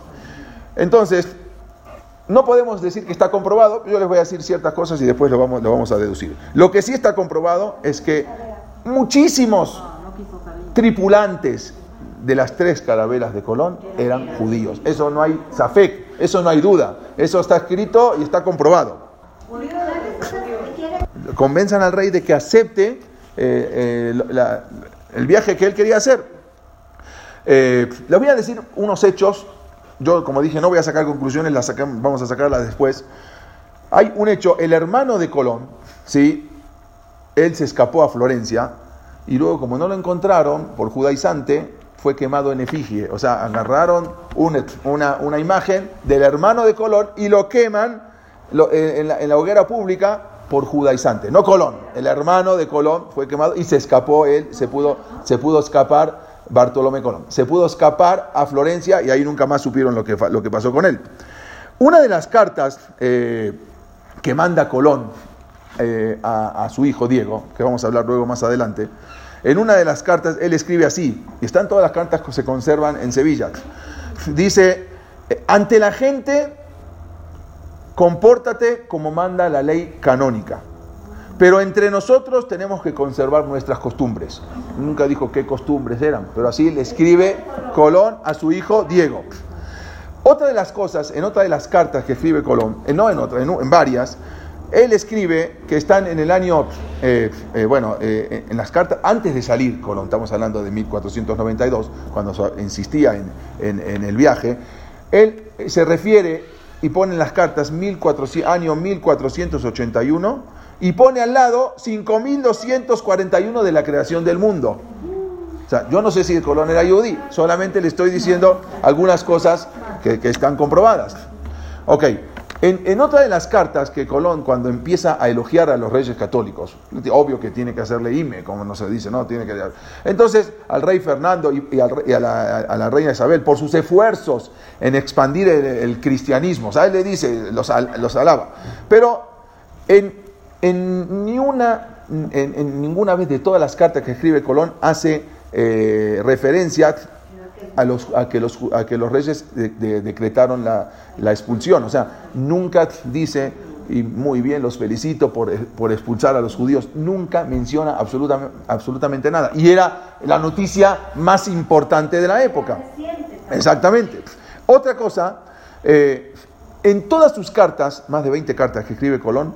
Entonces, no podemos decir que está comprobado, yo les voy a decir ciertas cosas y después lo vamos, a deducir. Lo que sí está comprobado es que muchísimos tripulantes de las tres carabelas de Colón eran judíos. Eso no hay zafek, eso no hay duda. Eso está escrito y está comprobado. Convenzan al rey de que acepte eh, eh, el viaje que él quería hacer. Eh, les voy a decir unos hechos yo, como dije, no voy a sacar conclusiones, las vamos a sacarlas después. Hay un hecho, el hermano de Colón, ¿sí? él se escapó a Florencia y luego, como no lo encontraron por judaizante, fue quemado en efigie. O sea, agarraron una, una, imagen del hermano de Colón y lo queman en, la, en, la, hoguera pública por judaizante. No Colón, el hermano de Colón fue quemado y se escapó él, se pudo, se pudo escapar Bartolomé Colón. Se pudo escapar a Florencia y ahí nunca más supieron lo que, lo que pasó con él. Una de las cartas eh, que manda Colón eh, a, su hijo Diego, que vamos a hablar luego más adelante, en una de las cartas él escribe así, y están todas las cartas que se conservan en Sevilla. Dice, ante la gente, compórtate como manda la ley canónica. Pero entre nosotros tenemos que conservar nuestras costumbres. Nunca dijo qué costumbres eran, pero así le escribe Colón a su hijo Diego. Otra de las cosas, en otra de las cartas que escribe Colón, eh, no en otra, en, varias, él escribe que están en el año, eh, eh, bueno, en las cartas, antes de salir Colón, estamos hablando de 1492, cuando insistía en, el viaje, él se refiere y pone en las cartas 1400, año 1481 y pone al lado 5241 de la creación del mundo. O sea, yo no sé si el Colón era yudí, solamente le estoy diciendo algunas cosas que, están comprobadas. Ok, en, otra de las cartas que Colón, cuando empieza a elogiar a los reyes católicos, obvio que tiene que hacerle ime, como no se dice, ¿no? Tiene que... Entonces, al rey Fernando y, a, la, reina Isabel, por sus esfuerzos en expandir el, cristianismo, ¿sabes? Le dice, los, los alaba. Pero en, en, ni una, en, ninguna vez de todas las cartas que escribe Colón hace eh, referencia a, los, a, que los, a que los reyes decretaron la, expulsión. O sea, nunca dice, y muy bien, los felicito por, por expulsar a los judíos, nunca menciona absolutamente, absolutamente nada. Y era la noticia más importante de la época. Exactamente. Otra cosa, eh, en todas sus cartas, más de 20 cartas que escribe Colón,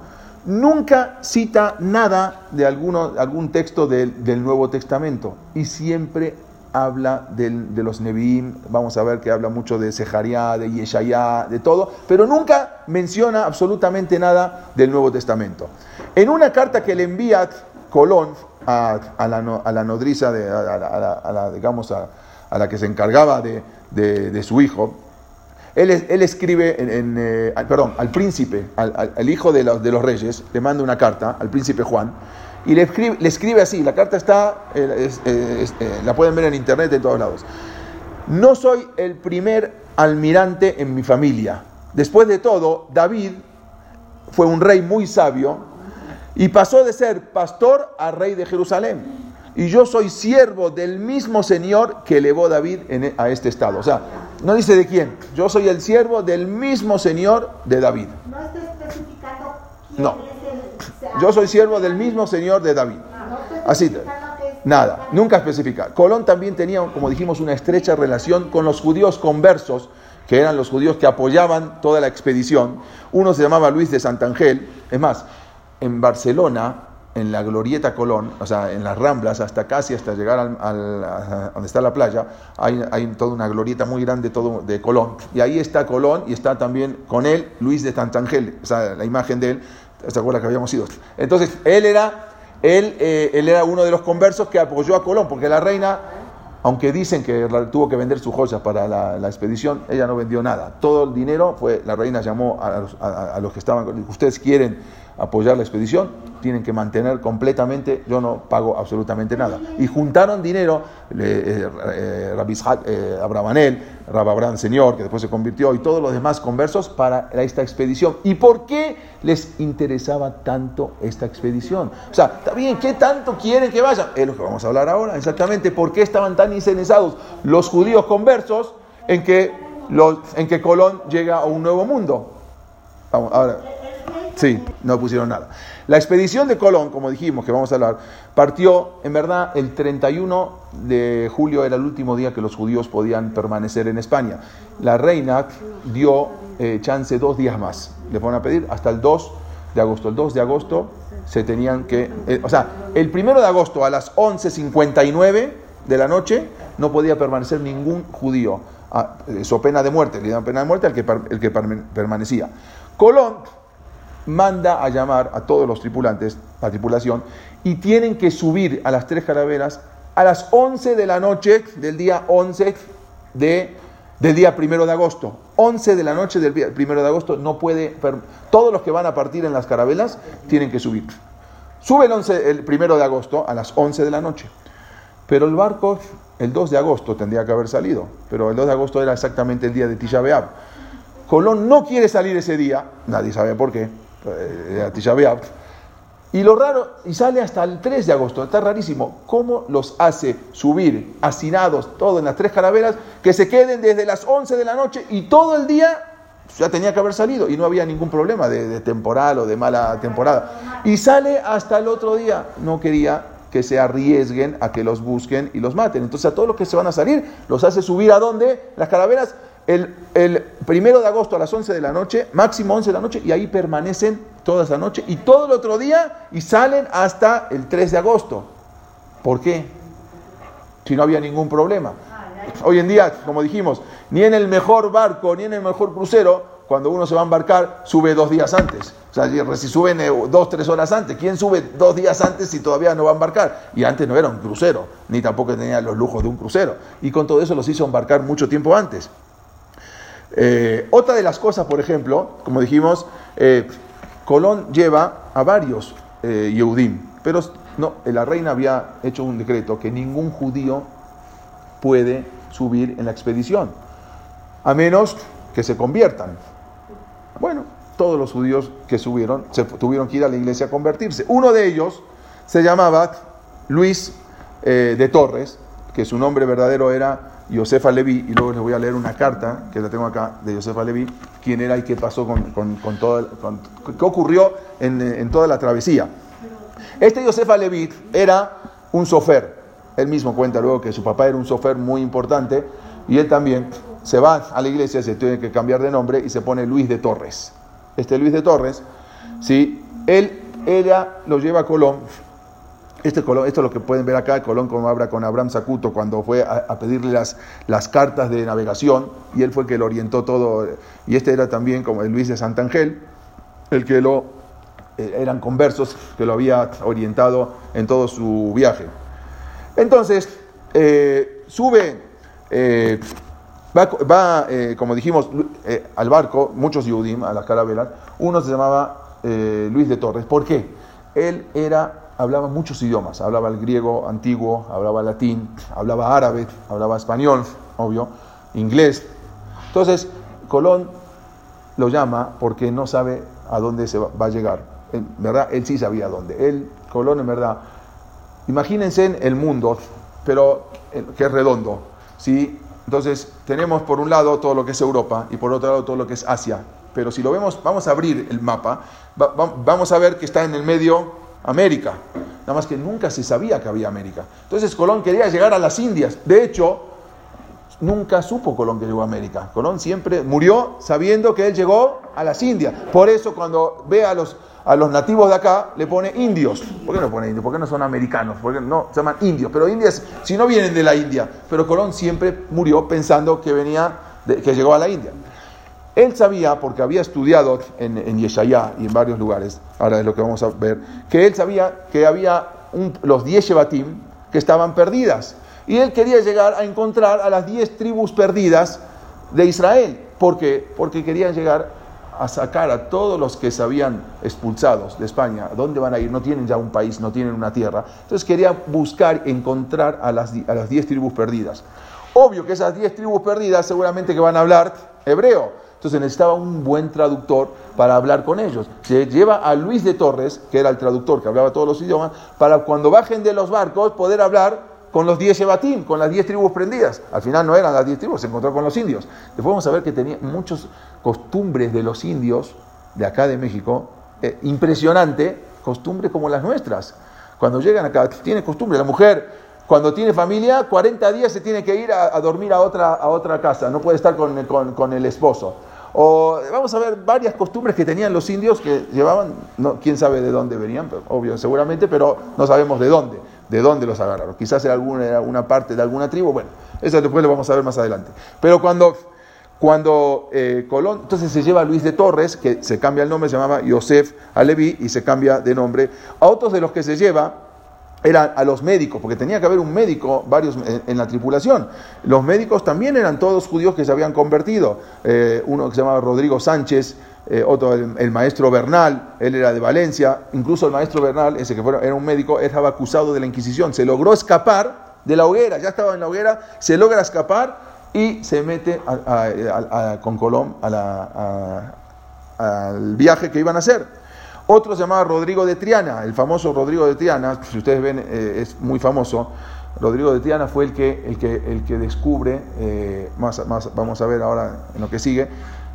nunca cita nada de alguno, algún texto del, Nuevo Testamento y siempre habla de los Nevi'im, vamos a ver que habla mucho de Sejaría, de Yeshayá, de todo, pero nunca menciona absolutamente nada del Nuevo Testamento. En una carta que le envía Colón a, la, nodriza, de, a, la, digamos, a, la que se encargaba de su hijo, él, escribe, eh, perdón, al príncipe, al, hijo de los, reyes, le manda una carta al príncipe Juan y le escribe, así, la carta está, eh, eh, la pueden ver en internet en todos lados. No soy el primer almirante en mi familia. Después de todo, David fue un rey muy sabio y pasó de ser pastor a rey de Jerusalén y yo soy siervo del mismo Señor que elevó David a este estado. O sea, no dice de quién, yo soy el siervo del mismo Señor de David. No está especificando quién no. es el... Yo soy siervo del mismo Señor de David. Así, nada, nunca especifica. Colón también tenía, como dijimos, una estrecha relación con los judíos conversos, que eran los judíos que apoyaban toda la expedición. Uno se llamaba Luis de Santangel, es más, en Barcelona en la Glorieta Colón, o sea, en las Ramblas, hasta casi hasta llegar al, donde está la playa, hay, toda una glorieta muy grande todo de Colón. Y ahí está Colón y está también con él Luis de Tantangel, o sea, la imagen de él, ¿se acuerda que habíamos ido? Entonces, él era, él, eh, él era uno de los conversos que apoyó a Colón, porque la reina, aunque dicen que tuvo que vender sus joyas para la, expedición, ella no vendió nada. Todo el dinero fue, la reina llamó a a los que estaban, ustedes quieren apoyar la expedición, tienen que mantener completamente, yo no pago absolutamente nada. Y juntaron dinero, eh, eh, eh, Abrabanel, Rababran Señor, que después se convirtió, y todos los demás conversos para esta expedición. ¿Y por qué les interesaba tanto esta expedición? O sea, está bien, ¿qué tanto quieren que vayan? Es lo que vamos a hablar ahora, exactamente, ¿por qué estaban tan interesados los judíos conversos en que, los, en que Colón llega a un nuevo mundo? Vamos, ahora. Sí, no pusieron nada. La expedición de Colón, como dijimos que vamos a hablar, partió, en verdad, el 31 de julio era el último día que los judíos podían permanecer en España. La reina dio eh, chance dos días más. Le fueron a pedir hasta el 2 de agosto. El 2 de agosto se tenían que... Eh, o sea, el 1 de agosto a las 11.59 de la noche no podía permanecer ningún judío. Ah, eso pena de muerte, le dieron pena de muerte al que permanecía. Colón manda a llamar a todos los tripulantes, la tripulación, y tienen que subir a las tres calaveras a las 11 de la noche del día 11 de, del día primero de agosto. 11 de la noche del primero de agosto no puede, todos los que van a partir en las carabelas tienen que subir. Sube el, 11, el primero de agosto a las 11 de la noche. Pero el barco, el 2 de agosto tendría que haber salido, pero el 2 de agosto era exactamente el día de Tisha Colón no quiere salir ese día, nadie sabe por qué, eh, y lo raro, y sale hasta el 3 de agosto, está rarísimo, ¿cómo los hace subir hacinados, todo en las tres calaveras, que se queden desde las 11 de la noche y todo el día ya tenía que haber salido y no había ningún problema de, de temporal o de mala temporada. Y sale hasta el otro día. No quería que se arriesguen a que los busquen y los maten. Entonces a todos los que se van a salir los hace subir a dónde? Las calaveras el, el, primero de agosto a las 11 de la noche, máximo 11 de la noche, y ahí permanecen toda esa noche y todo el otro día y salen hasta el 3 de agosto. ¿Por qué? Si no había ningún problema. Hoy en día, como dijimos, ni en el mejor barco, ni en el mejor crucero, cuando uno se va a embarcar, sube dos días antes. O sea, si suben eh, dos, tres horas antes, ¿quién sube dos días antes si todavía no va a embarcar? Y antes no era un crucero, ni tampoco tenía los lujos de un crucero. Y con todo eso los hizo embarcar mucho tiempo antes. Eh, otra de las cosas, por ejemplo, como dijimos, eh, Colón lleva a varios eh, Yehudim, pero no, la reina había hecho un decreto que ningún judío puede subir en la expedición, a menos que se conviertan. Bueno, todos los judíos que subieron se tuvieron que ir a la iglesia a convertirse. Uno de ellos se llamaba Luis eh, de Torres, que su nombre verdadero era Josefa Levi, y luego les voy a leer una carta que la tengo acá de Josefa Levi, quién era y qué pasó con, con, todo, qué ocurrió en, en, toda la travesía. Este Josefa Levi era un sofer, él mismo cuenta luego que su papá era un sofer muy importante, y él también se va a la iglesia, se tiene que cambiar de nombre y se pone Luis de Torres. Este Luis de Torres, ¿sí? él lo lleva a Colón este esto es lo que pueden ver acá, Colón como habla con Abraham Sacuto cuando fue a, pedirle las, las, cartas de navegación y él fue el que lo orientó todo. Y este era también como el Luis de Santangel, el que lo, eh, eran conversos, que lo había orientado en todo su viaje. Entonces, eh, sube, eh, va, como dijimos, al barco, muchos Yudim, a las carabelas, uno se llamaba Luis de Torres. ¿Por qué? Él era hablaba muchos idiomas, hablaba el griego antiguo, hablaba latín, hablaba árabe, hablaba español, obvio, inglés. Entonces, Colón lo llama porque no sabe a dónde se va a llegar. En verdad, él sí sabía dónde. Él, Colón, en verdad, imagínense el mundo, pero eh, que es redondo. ¿sí? Entonces, tenemos por un lado todo lo que es Europa y por otro lado todo lo que es Asia. Pero si lo vemos, vamos a abrir el mapa, vamos a ver que está en el medio América. Nada más que nunca se sabía que había América. Entonces Colón quería llegar a las Indias. De hecho, nunca supo Colón que llegó a América. Colón siempre murió sabiendo que él llegó a las Indias. Por eso cuando ve a los, a los nativos de acá, le pone indios. ¿Por qué no pone indios? ¿Por qué no son americanos? Porque no, se llaman indios. Pero indias, si no vienen de la India. Pero Colón siempre murió pensando que venía, que llegó a la India. Él sabía, porque había estudiado en, en Yeshayá y en varios lugares, ahora es lo que vamos a ver, que él sabía que había los 10 Shebatim que estaban perdidas. Y él quería llegar a encontrar a las 10 tribus perdidas de Israel. ¿Por qué? Porque querían llegar a sacar a todos los que se habían expulsados de España. ¿Dónde van a ir? No tienen ya un país, no tienen una tierra. Entonces quería buscar, encontrar a las, a las 10 tribus perdidas. Obvio que esas 10 tribus perdidas seguramente que van a hablar hebreo. Entonces necesitaba un buen traductor para hablar con ellos. Se lleva a Luis de Torres, que era el traductor que hablaba todos los idiomas, para cuando bajen de los barcos poder hablar con los 10 Ebatim, con las 10 tribus prendidas. Al final no eran las 10 tribus, se encontró con los indios. Después vamos a ver que tenía muchas costumbres de los indios, de acá de México, eh, impresionante, costumbres como las nuestras. Cuando llegan acá, tiene costumbre, la mujer cuando tiene familia, 40 días se tiene que ir a, dormir a otra, a otra casa, no puede estar con, con el esposo. O vamos a ver varias costumbres que tenían los indios que llevaban, no, quién sabe de dónde venían, obvio, seguramente, pero no sabemos de dónde, de dónde los agarraron. Quizás era alguna, parte de alguna tribu, bueno, eso después lo vamos a ver más adelante. Pero cuando, cuando eh, Colón, entonces se lleva a Luis de Torres, que se cambia el nombre, se llamaba Yosef Alevi y se cambia de nombre. A otros de los que se lleva, eran a los médicos, porque tenía que haber un médico, varios en, la tripulación. Los médicos también eran todos judíos que se habían convertido. Eh, uno que se llamaba Rodrigo Sánchez, eh, otro el, maestro Bernal, él era de Valencia. Incluso el maestro Bernal, ese que era un médico, estaba acusado de la Inquisición. Se logró escapar de la hoguera, ya estaba en la hoguera, se logra escapar y se mete con Colón al viaje que iban a hacer. Otro se llamaba Rodrigo de Triana, el famoso Rodrigo de Triana, si ustedes ven, eh, es muy famoso. Rodrigo de Triana fue el que, el que, el que descubre, eh, más, más, vamos a ver ahora en lo que sigue,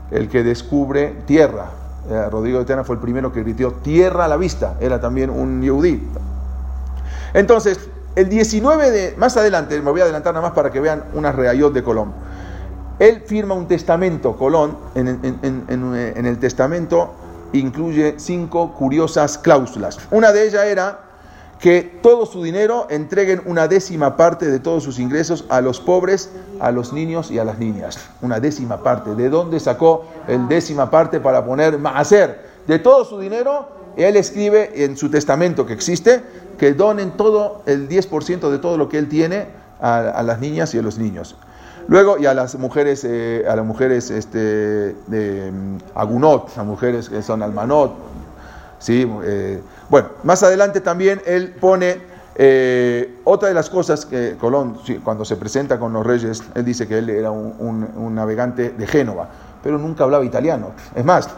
el que descubre tierra. Eh, Rodrigo de Tena fue el primero que gritó tierra a la vista, era también un yudí. Entonces, el 19 de, más adelante, me voy a adelantar nada más para que vean una reayot de Colón. Él firma un testamento, Colón, en, en el testamento incluye cinco curiosas cláusulas. Una de ellas era que todo su dinero entreguen una décima parte de todos sus ingresos a los pobres, a los niños y a las niñas. Una décima parte. ¿De dónde sacó el décima parte para poner hacer De todo su dinero, él escribe en su testamento que existe que donen todo el 10% de todo lo que él tiene a, las niñas y a los niños. Luego, y a las mujeres, eh, a las mujeres este, de mm, Agunot, a mujeres que son Almanot, ¿sí? Eh, bueno, más adelante también él pone eh, otra de las cosas que Colón, cuando se presenta con los reyes, él dice que él era un, navegante de Génova, pero nunca hablaba italiano. Es más,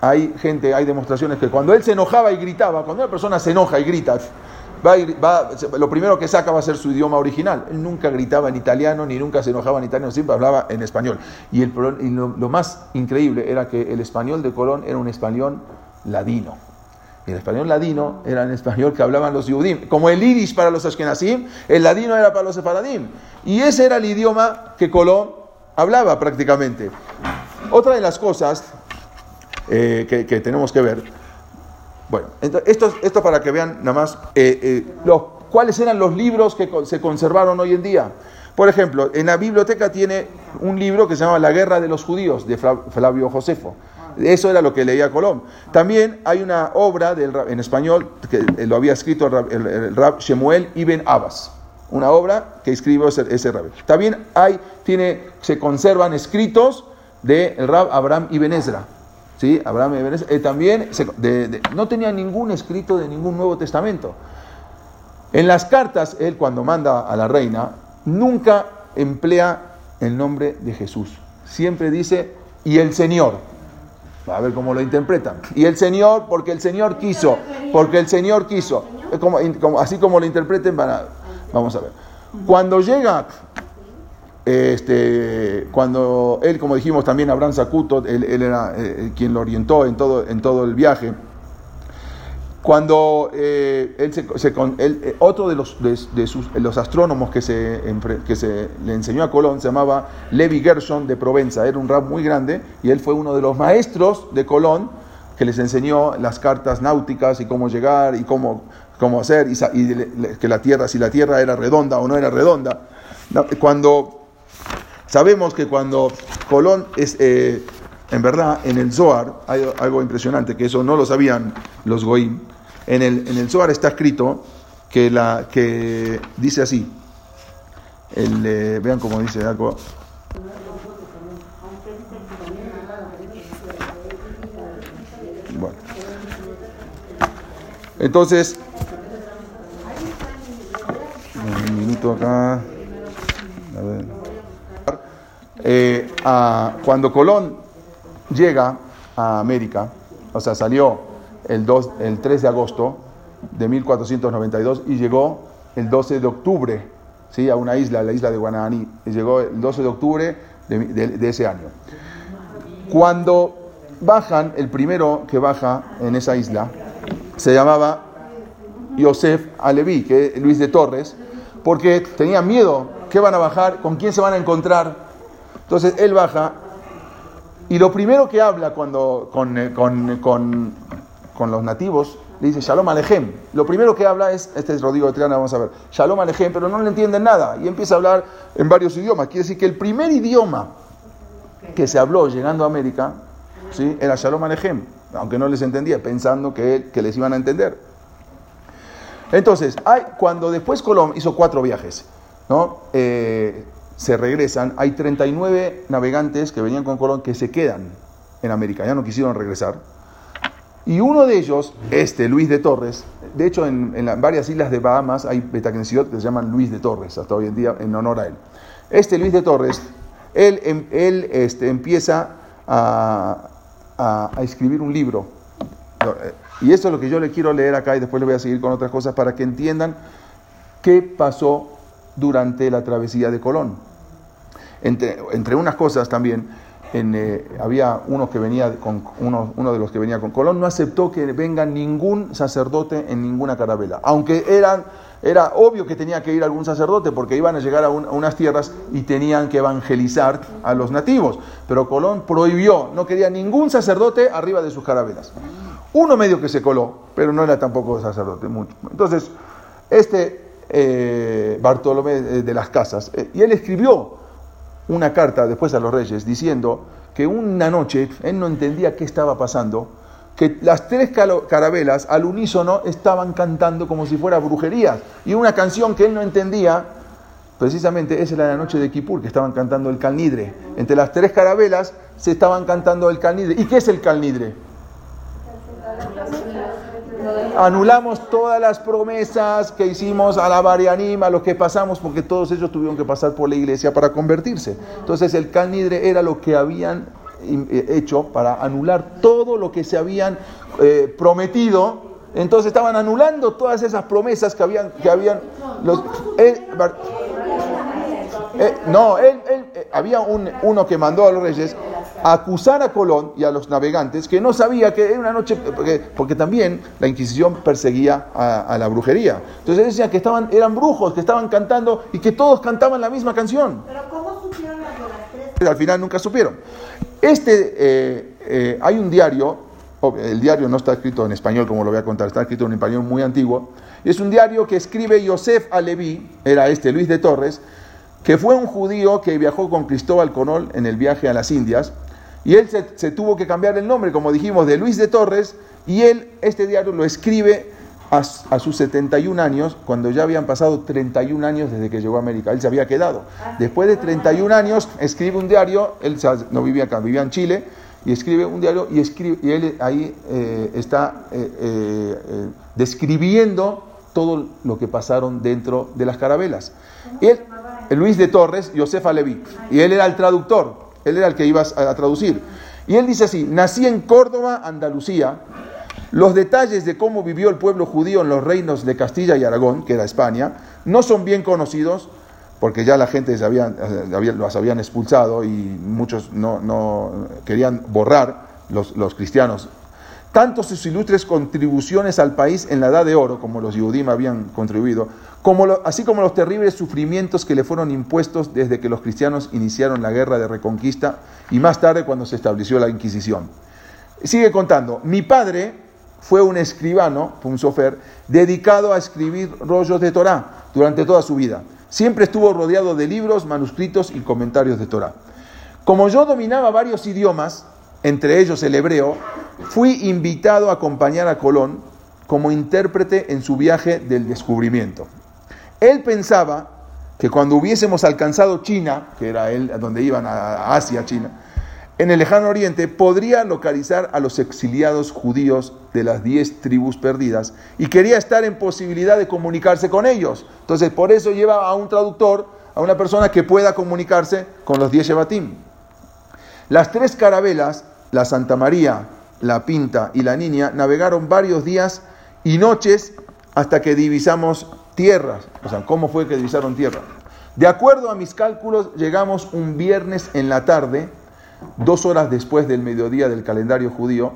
hay gente, hay demostraciones que cuando él se enojaba y gritaba, cuando una persona se enoja y grita, va, lo primero que saca va a ser su idioma original. Él nunca gritaba en italiano, ni nunca se enojaba en italiano, siempre hablaba en español. Y, el, lo, lo, más increíble era que el español de Colón era un español ladino el español ladino era el español que hablaban los yudim. Como el iris para los ashkenazim, el ladino era para los sefaradim. Y ese era el idioma que Colón hablaba prácticamente. Otra de las cosas eh, que, tenemos que ver, bueno, esto, esto para que vean nada más eh, eh, los, cuáles eran los libros que se conservaron hoy en día. Por ejemplo, en la biblioteca tiene un libro que se llama La Guerra de los Judíos, de Flavio Josefo. Eso era lo que leía Colón. También hay una obra del, en español que lo había escrito el, rab Shemuel Ibn Abbas. Una obra que escribió ese, ese rab. También hay, tiene, se conservan escritos del rab Abraham Ibn Ezra. ¿Sí? Abraham. Eh, también no tenía ningún escrito de ningún Nuevo Testamento. En las cartas, él cuando manda a la reina, nunca emplea el nombre de Jesús. Siempre dice, y el Señor. A ver cómo lo interpretan. Y el Señor, porque el Señor quiso, porque el Señor quiso. Como, así como lo interpreten, vamos a ver. Cuando llega, este, cuando él, como dijimos también, Abraham Sakuto, él, era eh, quien lo orientó en todo, en todo el viaje. Cuando eh, él se, eh, otro de los, de, sus, los astrónomos que se, que se le enseñó a Colón se llamaba Levi Gershon de Provenza, era un rap muy grande y él fue uno de los maestros de Colón que les enseñó las cartas náuticas y cómo llegar y cómo, cómo hacer y, que la tierra, si la tierra era redonda o no era redonda. Cuando sabemos que cuando Colón es eh, en verdad, en el Zohar hay algo impresionante, que eso no lo sabían los Goim. En el, en el Zohar está escrito que, la, que dice así. El, vean cómo dice algo. Bueno. Entonces, un minuto acá. A ver. Eh, cuando Colón llega a América, o sea, salió el, 2, el 3 de agosto de 1492 y llegó el 12 de octubre ¿sí? a una isla, la isla de Guananí, y llegó el 12 de octubre de, ese año. Cuando bajan, el primero que baja en esa isla se llamaba Yosef Alevi, que es Luis de Torres, porque tenía miedo, ¿qué van a bajar? ¿Con quién se van a encontrar? Entonces él baja y lo primero que habla cuando, eh, con, los nativos, le dice Shalom Alejem. Lo primero que habla es, este es Rodrigo de Triana, vamos a ver, Shalom Alejem, pero no le entienden nada. Y empieza a hablar en varios idiomas. Quiere decir que el primer idioma que se habló llegando a América ¿sí? era Shalom Alejem, aunque no les entendía, pensando que, les iban a entender. Entonces, hay, cuando después Colón hizo cuatro viajes, ¿no? Eh, se regresan, hay 39 navegantes que venían con Colón que se quedan en América, ya no quisieron regresar. Y uno de ellos, este Luis de Torres, de hecho en, varias islas de Bahamas hay Betacnesiot que se llaman Luis de Torres, hasta hoy en día en honor a él. Este Luis de Torres, él, em, él este, empieza a, a, a escribir un libro. Y esto es lo que yo le quiero leer acá y después le voy a seguir con otras cosas para que entiendan qué pasó durante la travesía de Colón. Entre, unas cosas también, eh, había uno que venía con uno, uno, de los que venía con Colón no aceptó que venga ningún sacerdote en ninguna carabela, aunque era obvio que tenía que ir algún sacerdote porque iban a llegar a, unas tierras y tenían que evangelizar a los nativos. Pero Colón prohibió, no quería ningún sacerdote arriba de sus carabelas. Uno medio que se coló, pero no era tampoco sacerdote mucho. Entonces, este eh, Bartolomé de las Casas, eh, y él escribió una carta después a los reyes diciendo que una noche él no entendía qué estaba pasando que las tres carabelas al unísono estaban cantando como si fuera brujería. Y una canción que él no entendía, precisamente esa era la noche de Kippur, que estaban cantando el calnidre. Entre las tres carabelas se estaban cantando el calnidre. ¿Y qué es el calnidre? Anulamos todas las promesas que hicimos a la Varianima, lo que pasamos, porque todos ellos tuvieron que pasar por la iglesia para convertirse. Entonces el calnidre era lo que habían eh, hecho para anular todo lo que se habían eh, prometido. Entonces estaban anulando todas esas promesas que habían, que habían los, eh, no, él, había un, uno que mandó a los reyes a acusar a Colón y a los navegantes que no sabía que era una noche, porque, porque también la Inquisición perseguía a, la brujería. Entonces decía que estaban, eran brujos, que estaban cantando y que todos cantaban la misma canción. Pero ¿cómo supieron las tres? Al final nunca supieron. Este, eh, eh, hay un diario, el diario no está escrito en español como lo voy a contar, está escrito en español muy antiguo, es un diario que escribe Yosef Alevi, era este Luis de Torres, que fue un judío que viajó con Cristóbal Conol en el viaje a las Indias, y él se, tuvo que cambiar el nombre, como dijimos, de Luis de Torres, y él, este diario lo escribe a, a, sus 71 años, cuando ya habían pasado 31 años desde que llegó a América. Él se había quedado. Después de 31 años, escribe un diario, él no vivía acá, vivía en Chile, y escribe un diario y, escribe, y él ahí eh, está eh, eh, describiendo todo lo que pasaron dentro de las carabelas. Él, Luis de Torres, Josefa Leví, y él era el traductor, él era el que iba a traducir. Y él dice así, nací en Córdoba, Andalucía, los detalles de cómo vivió el pueblo judío en los reinos de Castilla y Aragón, que era España, no son bien conocidos porque ya la gente se los habían expulsado y muchos no, querían borrar los, los, cristianos. Tanto sus ilustres contribuciones al país en la Edad de Oro, como los Yudim habían contribuido, así como los terribles sufrimientos que le fueron impuestos desde que los cristianos iniciaron la guerra de reconquista y más tarde cuando se estableció la Inquisición. Sigue contando, mi padre fue un escribano, un sofer, dedicado a escribir rollos de Torah durante toda su vida. Siempre estuvo rodeado de libros, manuscritos y comentarios de Torah. Como yo dominaba varios idiomas, entre ellos el hebreo, fui invitado a acompañar a Colón como intérprete en su viaje del descubrimiento. Él pensaba que cuando hubiésemos alcanzado China, que era él donde iban a Asia, China, en el lejano oriente podría localizar a los exiliados judíos de las diez tribus perdidas y quería estar en posibilidad de comunicarse con ellos. Entonces, por eso lleva a un traductor, a una persona que pueda comunicarse con los diez Shebatim. Las tres carabelas, la Santa María, la Pinta y la Niña, navegaron varios días y noches hasta que divisamos tierras. O sea, ¿cómo fue que divisaron tierra? De acuerdo a mis cálculos, llegamos un viernes en la tarde dos horas después del mediodía del calendario judío,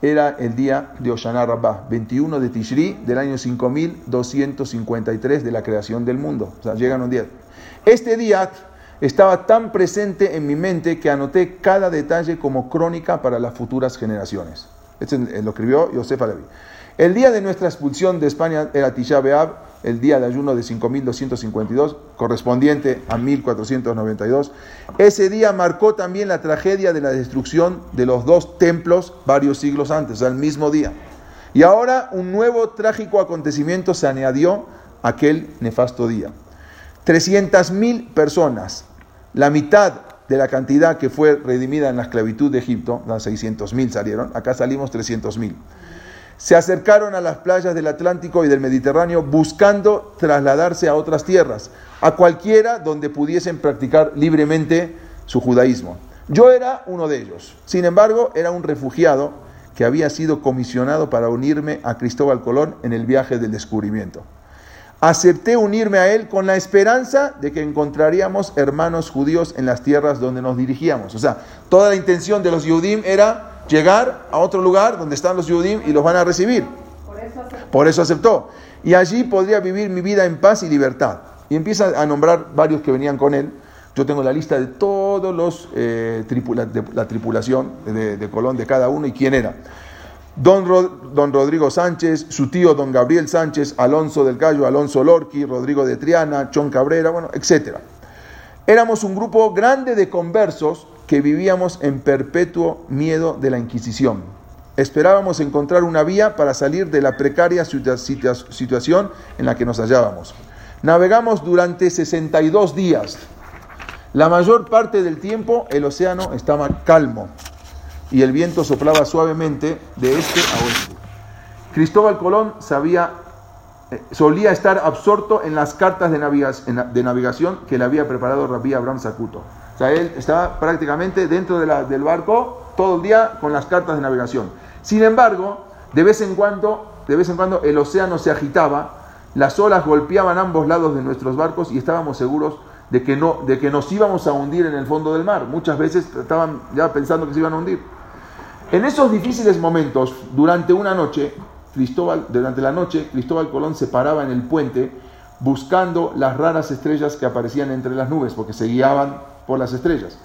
era el día de Oshana Rabbah, 21 de Tishri del año 5253 de la creación del mundo. O sea, llegan un día. Este día estaba tan presente en mi mente que anoté cada detalle como crónica para las futuras generaciones. Esto lo escribió Yosef Alevi. El día de nuestra expulsión de España era Tisha B'Av, el día de ayuno de 5252, correspondiente a 1492. Ese día marcó también la tragedia de la destrucción de los dos templos varios siglos antes, el mismo día. Y ahora un nuevo trágico acontecimiento se añadió a aquel nefasto día. 300.000 personas, la mitad de la cantidad que fue redimida en la esclavitud de Egipto, 600.000 salieron, acá salimos 300.000 se acercaron a las playas del Atlántico y del Mediterráneo buscando trasladarse a otras tierras, a cualquiera donde pudiesen practicar libremente su judaísmo. Yo era uno de ellos. Sin embargo, era un refugiado que había sido comisionado para unirme a Cristóbal Colón en el viaje del descubrimiento. Acepté unirme a él con la esperanza de que encontraríamos hermanos judíos en las tierras donde nos dirigíamos. O sea, toda la intención de los Yudim era llegar a otro lugar donde están los Yudim y los van a recibir. Por eso aceptó. Y allí podría vivir mi vida en paz y libertad. Y empieza a nombrar varios que venían con él. Yo tengo la lista de todos los eh, de la tripulación de, de Colón, de cada uno y quién era don, don, Rodrigo Sánchez, su tío don Gabriel Sánchez, Alonso del Gallo, Alonso Lorqui, Rodrigo de Triana, Chon Cabrera, bueno, etc. Éramos un grupo grande de conversos que vivíamos en perpetuo miedo de la Inquisición. Esperábamos encontrar una vía para salir de la precaria situación en la que nos hallábamos. Navegamos durante 62 días. La mayor parte del tiempo el océano estaba calmo y el viento soplaba suavemente de este a oeste. Cristóbal Colón sabía, eh, solía estar absorto en las cartas de, navegación que le había preparado Rabí Abraham Sakuto. O sea, él estaba prácticamente dentro del barco todo el día con las cartas de navegación. Sin embargo, de vez en cuando, de vez en cuando el océano se agitaba, las olas golpeaban ambos lados de nuestros barcos y estábamos seguros de que, no, de que nos íbamos a hundir en el fondo del mar. Muchas veces estaban ya pensando que se iban a hundir. En esos difíciles momentos, durante una noche, Cristóbal, durante la noche, Cristóbal Colón se paraba en el puente buscando las raras estrellas que aparecían entre las nubes, porque se guiaban por las estrellas.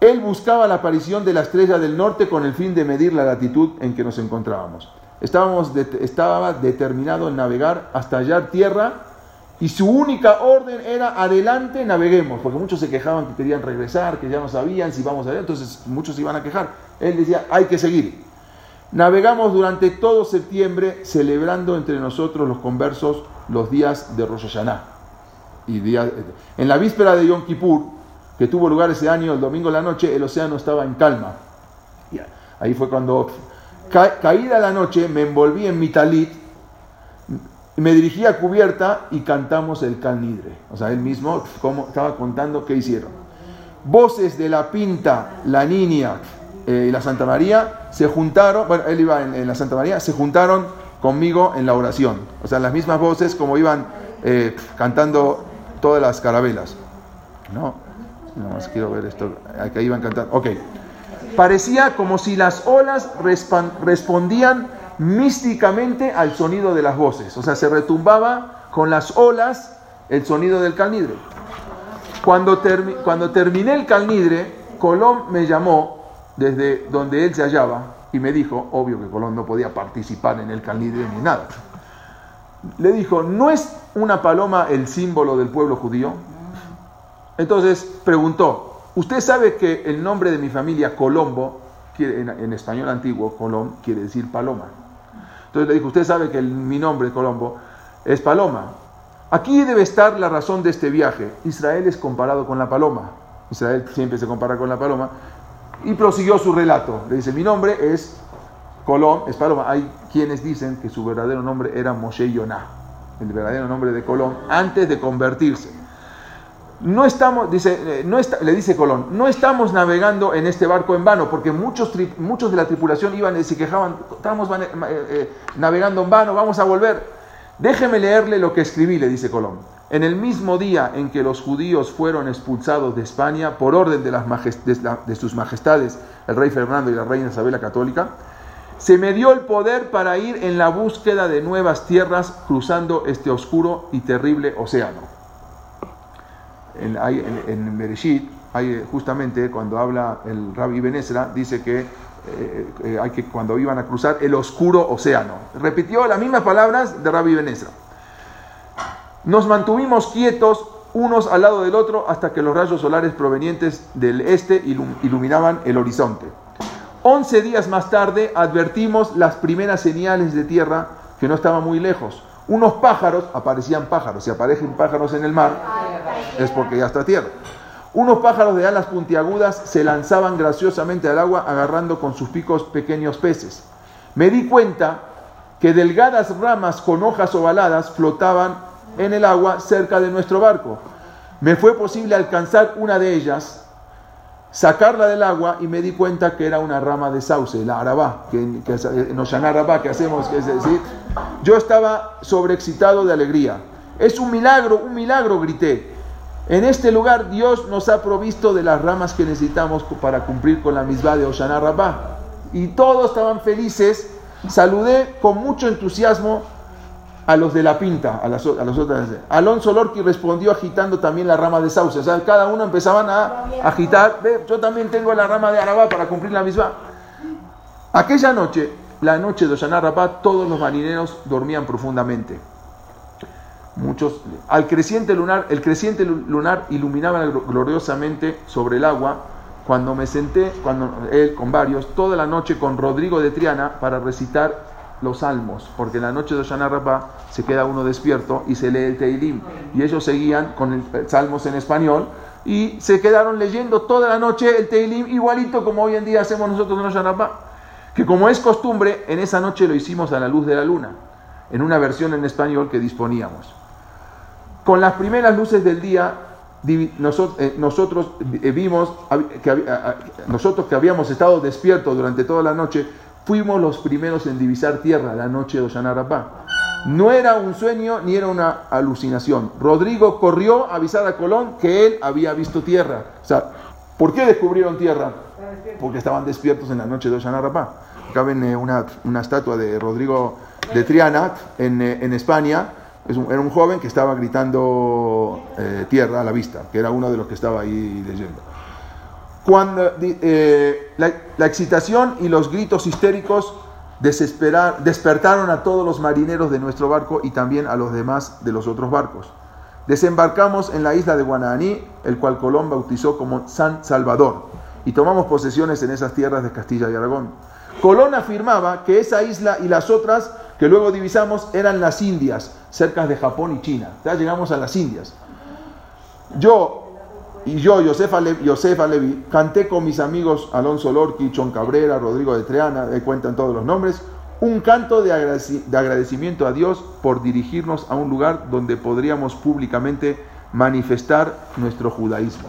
Él buscaba la aparición de la estrella del norte con el fin de medir la latitud en que nos encontrábamos. Estábamos estaba determinado en navegar hasta hallar tierra y su única orden era adelante, naveguemos, porque muchos se quejaban que querían regresar, que ya no sabían si vamos allá, entonces muchos iban a quejar. Él decía, hay que seguir. Navegamos durante todo septiembre celebrando entre nosotros los conversos los días de Rosh Hashanah. Y en la víspera de Yom Kippur, que tuvo lugar ese año, el domingo en la noche, el océano estaba en calma. Ahí fue cuando, caída la noche, me envolví en mi talit me dirigí a cubierta y cantamos el canidre. O sea, él mismo como, estaba contando qué hicieron. Voces de la Pinta, la Niña eh, y la Santa María se juntaron, bueno, él iba en, la Santa María, se juntaron conmigo en la oración. O sea, las mismas voces como iban eh, cantando todas las carabelas. No, no más quiero ver esto, que iban cantando. Ok. Parecía como si las olas respondían místicamente al sonido de las voces. O sea, se retumbaba con las olas el sonido del calnidre. Cuando, cuando terminé el calnidre, Colón me llamó desde donde él se hallaba y me dijo, obvio que Colón no podía participar en el calnidre ni nada. Le dijo, ¿no es una paloma el símbolo del pueblo judío? Entonces preguntó, ¿usted sabe que el nombre de mi familia, Colombo, en, español antiguo, Colón, quiere decir paloma? Entonces le dijo, usted sabe que mi nombre, Colombo, es paloma. Aquí debe estar la razón de este viaje. Israel es comparado con la paloma. Israel siempre se compara con la paloma. Y prosiguió su relato. Le dice, mi nombre es Colón, es. Hay quienes dicen que su verdadero nombre era Moshe Yonah, el verdadero nombre de Colón, antes de convertirse no estamos, dice, eh, no le dice Colón, no estamos navegando en este barco en vano, porque muchos, muchos de la tripulación iban y se quejaban, estamos eh, eh, navegando en vano, vamos a volver. Déjeme leerle lo que escribí, le dice Colón. En el mismo día en que los judíos fueron expulsados de España por orden de, sus majestades, el rey Fernando y la reina Isabel la Católica, se me dio el poder para ir en la búsqueda de nuevas tierras cruzando este oscuro y terrible océano en, en, Bereshit, hay justamente cuando habla el Rabbi Benesra, dice que eh, eh, hay que cuando iban a cruzar el oscuro océano. Repitió las mismas palabras de Rabbi Benesra. Nos mantuvimos quietos unos al lado del otro hasta que los rayos solares provenientes del este iluminaban el horizonte. Once días más tarde advertimos las primeras señales de tierra que no estaban muy lejos. Unos pájaros, aparecían pájaros, si aparecen pájaros en el mar, es porque ya está tierra. Unos pájaros de alas puntiagudas se lanzaban graciosamente al agua agarrando con sus picos pequeños peces. Me di cuenta que delgadas ramas con hojas ovaladas flotaban en el agua cerca de nuestro barco. Me fue posible alcanzar una de ellas sacarla del agua y me di cuenta que era una rama de sauce, la arabá, que, que en Oshana arabá que hacemos, que es decir, yo estaba sobreexcitado de alegría. Es un milagro, un milagro, grité. En este lugar Dios nos ha provisto de las ramas que necesitamos para cumplir con la misma de Oshana Rabá. Y todos estaban felices. Saludé con mucho entusiasmo a los de la pinta, a las, a. Alonso Lorqui respondió agitando también la rama de sauce. O sea, cada uno empezaban a agitar. Ve, yo también tengo la rama de Arabá para cumplir la misma. Aquella noche, la noche de Rabá, todos los marineros dormían profundamente. Muchos, al creciente lunar, el creciente lunar iluminaba gloriosamente sobre el agua. Cuando me senté, cuando él con varios, toda la noche con Rodrigo de Triana para recitar los salmos, porque en la noche de Oshana Rabbah se queda uno despierto y se lee el Teilim. Y ellos seguían con el, salmos en español y se quedaron leyendo toda la noche el Teilim, igualito como hoy en día hacemos nosotros en Oshana Rabbah. Que como es costumbre, en esa noche lo hicimos a la luz de la luna, en una versión en español que disponíamos. Con las primeras luces del día, nosotros, eh, nosotros eh, vimos, que, nosotros que habíamos estado despiertos durante toda la noche, fuimos los primeros en divisar tierra la noche de Oshanarapá. No era un sueño ni era una alucinación. Rodrigo corrió a avisar a Colón que él había visto tierra. O sea, ¿por qué descubrieron tierra? Porque estaban despiertos en la noche de Oshanarapá. Acá ven eh, una, una, estatua de Rodrigo de Triana en, en España era un joven que estaba gritando eh, tierra a la vista, que era uno de los que estaba ahí leyendo. Cuando eh, la, excitación y los gritos histéricos despertaron a todos los marineros de nuestro barco y también a los demás de los otros barcos. Desembarcamos en la isla de Guananí, el cual Colón bautizó como San Salvador, y tomamos posesiones en esas tierras de Castilla y Aragón. Colón afirmaba que esa isla y las otras que luego divisamos eran las Indias, cerca de Japón y China. Ya llegamos a las Indias. Yo y yo, Josefa Levi, canté con mis amigos Alonso Lorqui, Chon Cabrera, Rodrigo de Treana, ahí cuentan todos los nombres, un canto de, agradecimiento a Dios por dirigirnos a un lugar donde podríamos públicamente manifestar nuestro judaísmo.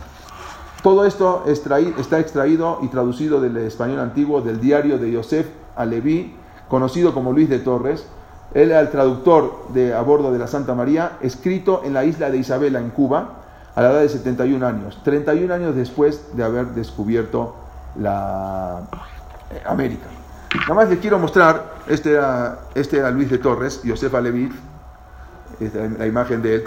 Todo esto está extraído y traducido del español antiguo del diario de Yosef Alevi, conocido como Luis de Torres. Él era el traductor de a bordo de la Santa María, escrito en la isla de Isabela, en Cuba, a la edad de 71 años, 31 años después de haber descubierto la eh, América. Nada más les quiero mostrar, este era, este era Luis de Torres, Josefa Levi, la imagen de él.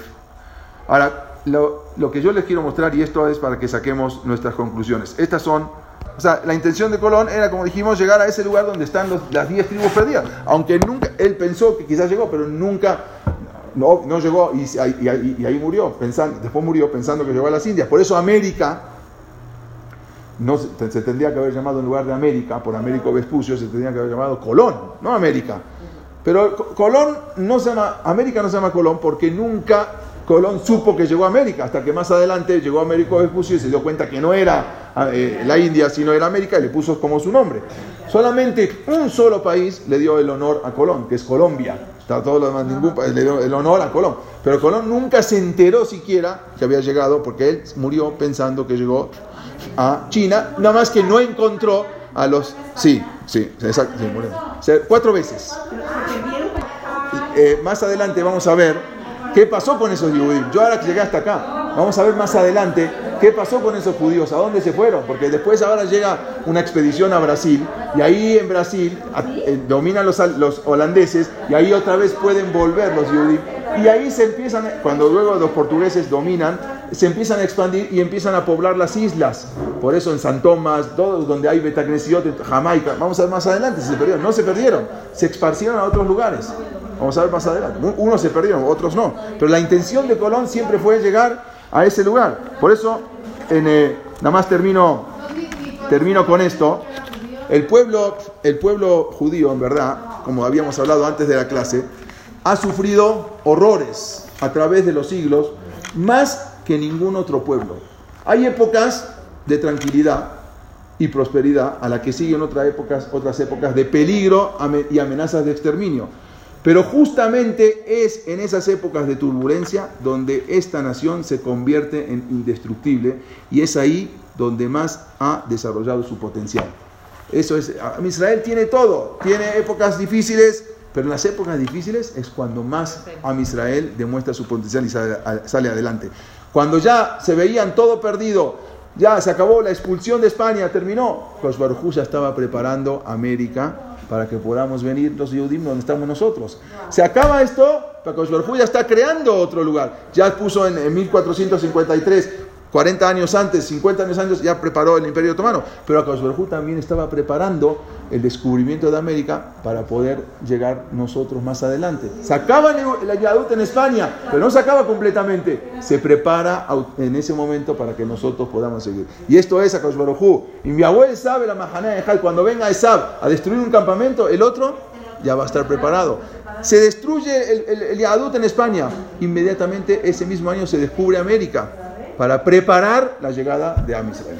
Ahora, lo, que yo les quiero mostrar, y esto es para que saquemos nuestras conclusiones. Estas son o sea, la intención de Colón era, como dijimos, llegar a ese lugar donde están las 10 tribus perdidas. Aunque nunca, él pensó que quizás llegó, pero nunca, no, no llegó y, ahí murió, pensando, después murió pensando que llegó a las Indias. Por eso América, no se, tendría que haber llamado en lugar de América, por Américo Vespucio, se tendría que haber llamado Colón, no América. Pero Colón no se llama, América no se llama Colón porque nunca Colón supo que llegó a América, hasta que más adelante llegó Américo Vespucio y se dio cuenta que no era eh, la India, sino era América y le puso como su nombre. Solamente un solo país le dio el honor a Colón, que es Colombia. Todo lo demás, ningún dio el honor a Colón. Pero Colón nunca se enteró siquiera que había llegado, porque él murió pensando que llegó a China, nada más que no encontró a los... Sí, sí, exacto, sí, murió. cuatro veces. Eh, más adelante vamos a ver ¿Qué pasó con esos judíos? Yo ahora que llegué hasta acá, vamos a ver más adelante qué pasó con esos judíos, a dónde se fueron, porque después ahora llega una expedición a Brasil y ahí en Brasil eh, dominan los, los holandeses y ahí otra vez pueden volver los judíos y ahí se empiezan, cuando luego los portugueses dominan, se empiezan a expandir y empiezan a poblar las islas. Por eso en San Tomás, donde hay Betagnesiot, Jamaica, vamos a ver más adelante si se perdieron. No se perdieron, se esparcieron a otros lugares. Vamos a ver más adelante. Unos se perdieron, otros no. Pero la intención de Colón siempre fue llegar a ese lugar. Por eso, en, eh, nada más termino, termino con esto. El pueblo, el pueblo judío, en verdad, como habíamos hablado antes de la clase, ha sufrido horrores a través de los siglos, más que ningún otro pueblo. Hay épocas de tranquilidad y prosperidad a la que siguen otras épocas, otras épocas de peligro y amenazas de exterminio. Pero justamente es en esas épocas de turbulencia donde esta nación se convierte en indestructible y es ahí donde más ha desarrollado su potencial. Eso es, Israel tiene todo, tiene épocas difíciles, pero en las épocas difíciles es cuando más Am Israel demuestra su potencial y sale, adelante. Cuando ya se veían todo perdido, ya se acabó la expulsión de España, terminó, Baruj ya estaba preparando América para que podamos venir los Yudim donde estamos nosotros. Se acaba esto, Pacosh ya está creando otro lugar. Ya puso en, en 1453 40 años antes, 50 años antes, ya preparó el Imperio Otomano. Pero Akash también estaba preparando el descubrimiento de América para poder llegar nosotros más adelante. Se acaba la Yadut en España, pero no se acaba completamente. Se prepara en ese momento para que nosotros podamos seguir. Y esto es Akash Y mi abuelo sabe la Mahaná de Cuando venga Esab a destruir un campamento, el otro ya va a estar preparado. Se destruye el, el, Yadut en España. Inmediatamente ese mismo año se descubre América para preparar la llegada de Amisrael.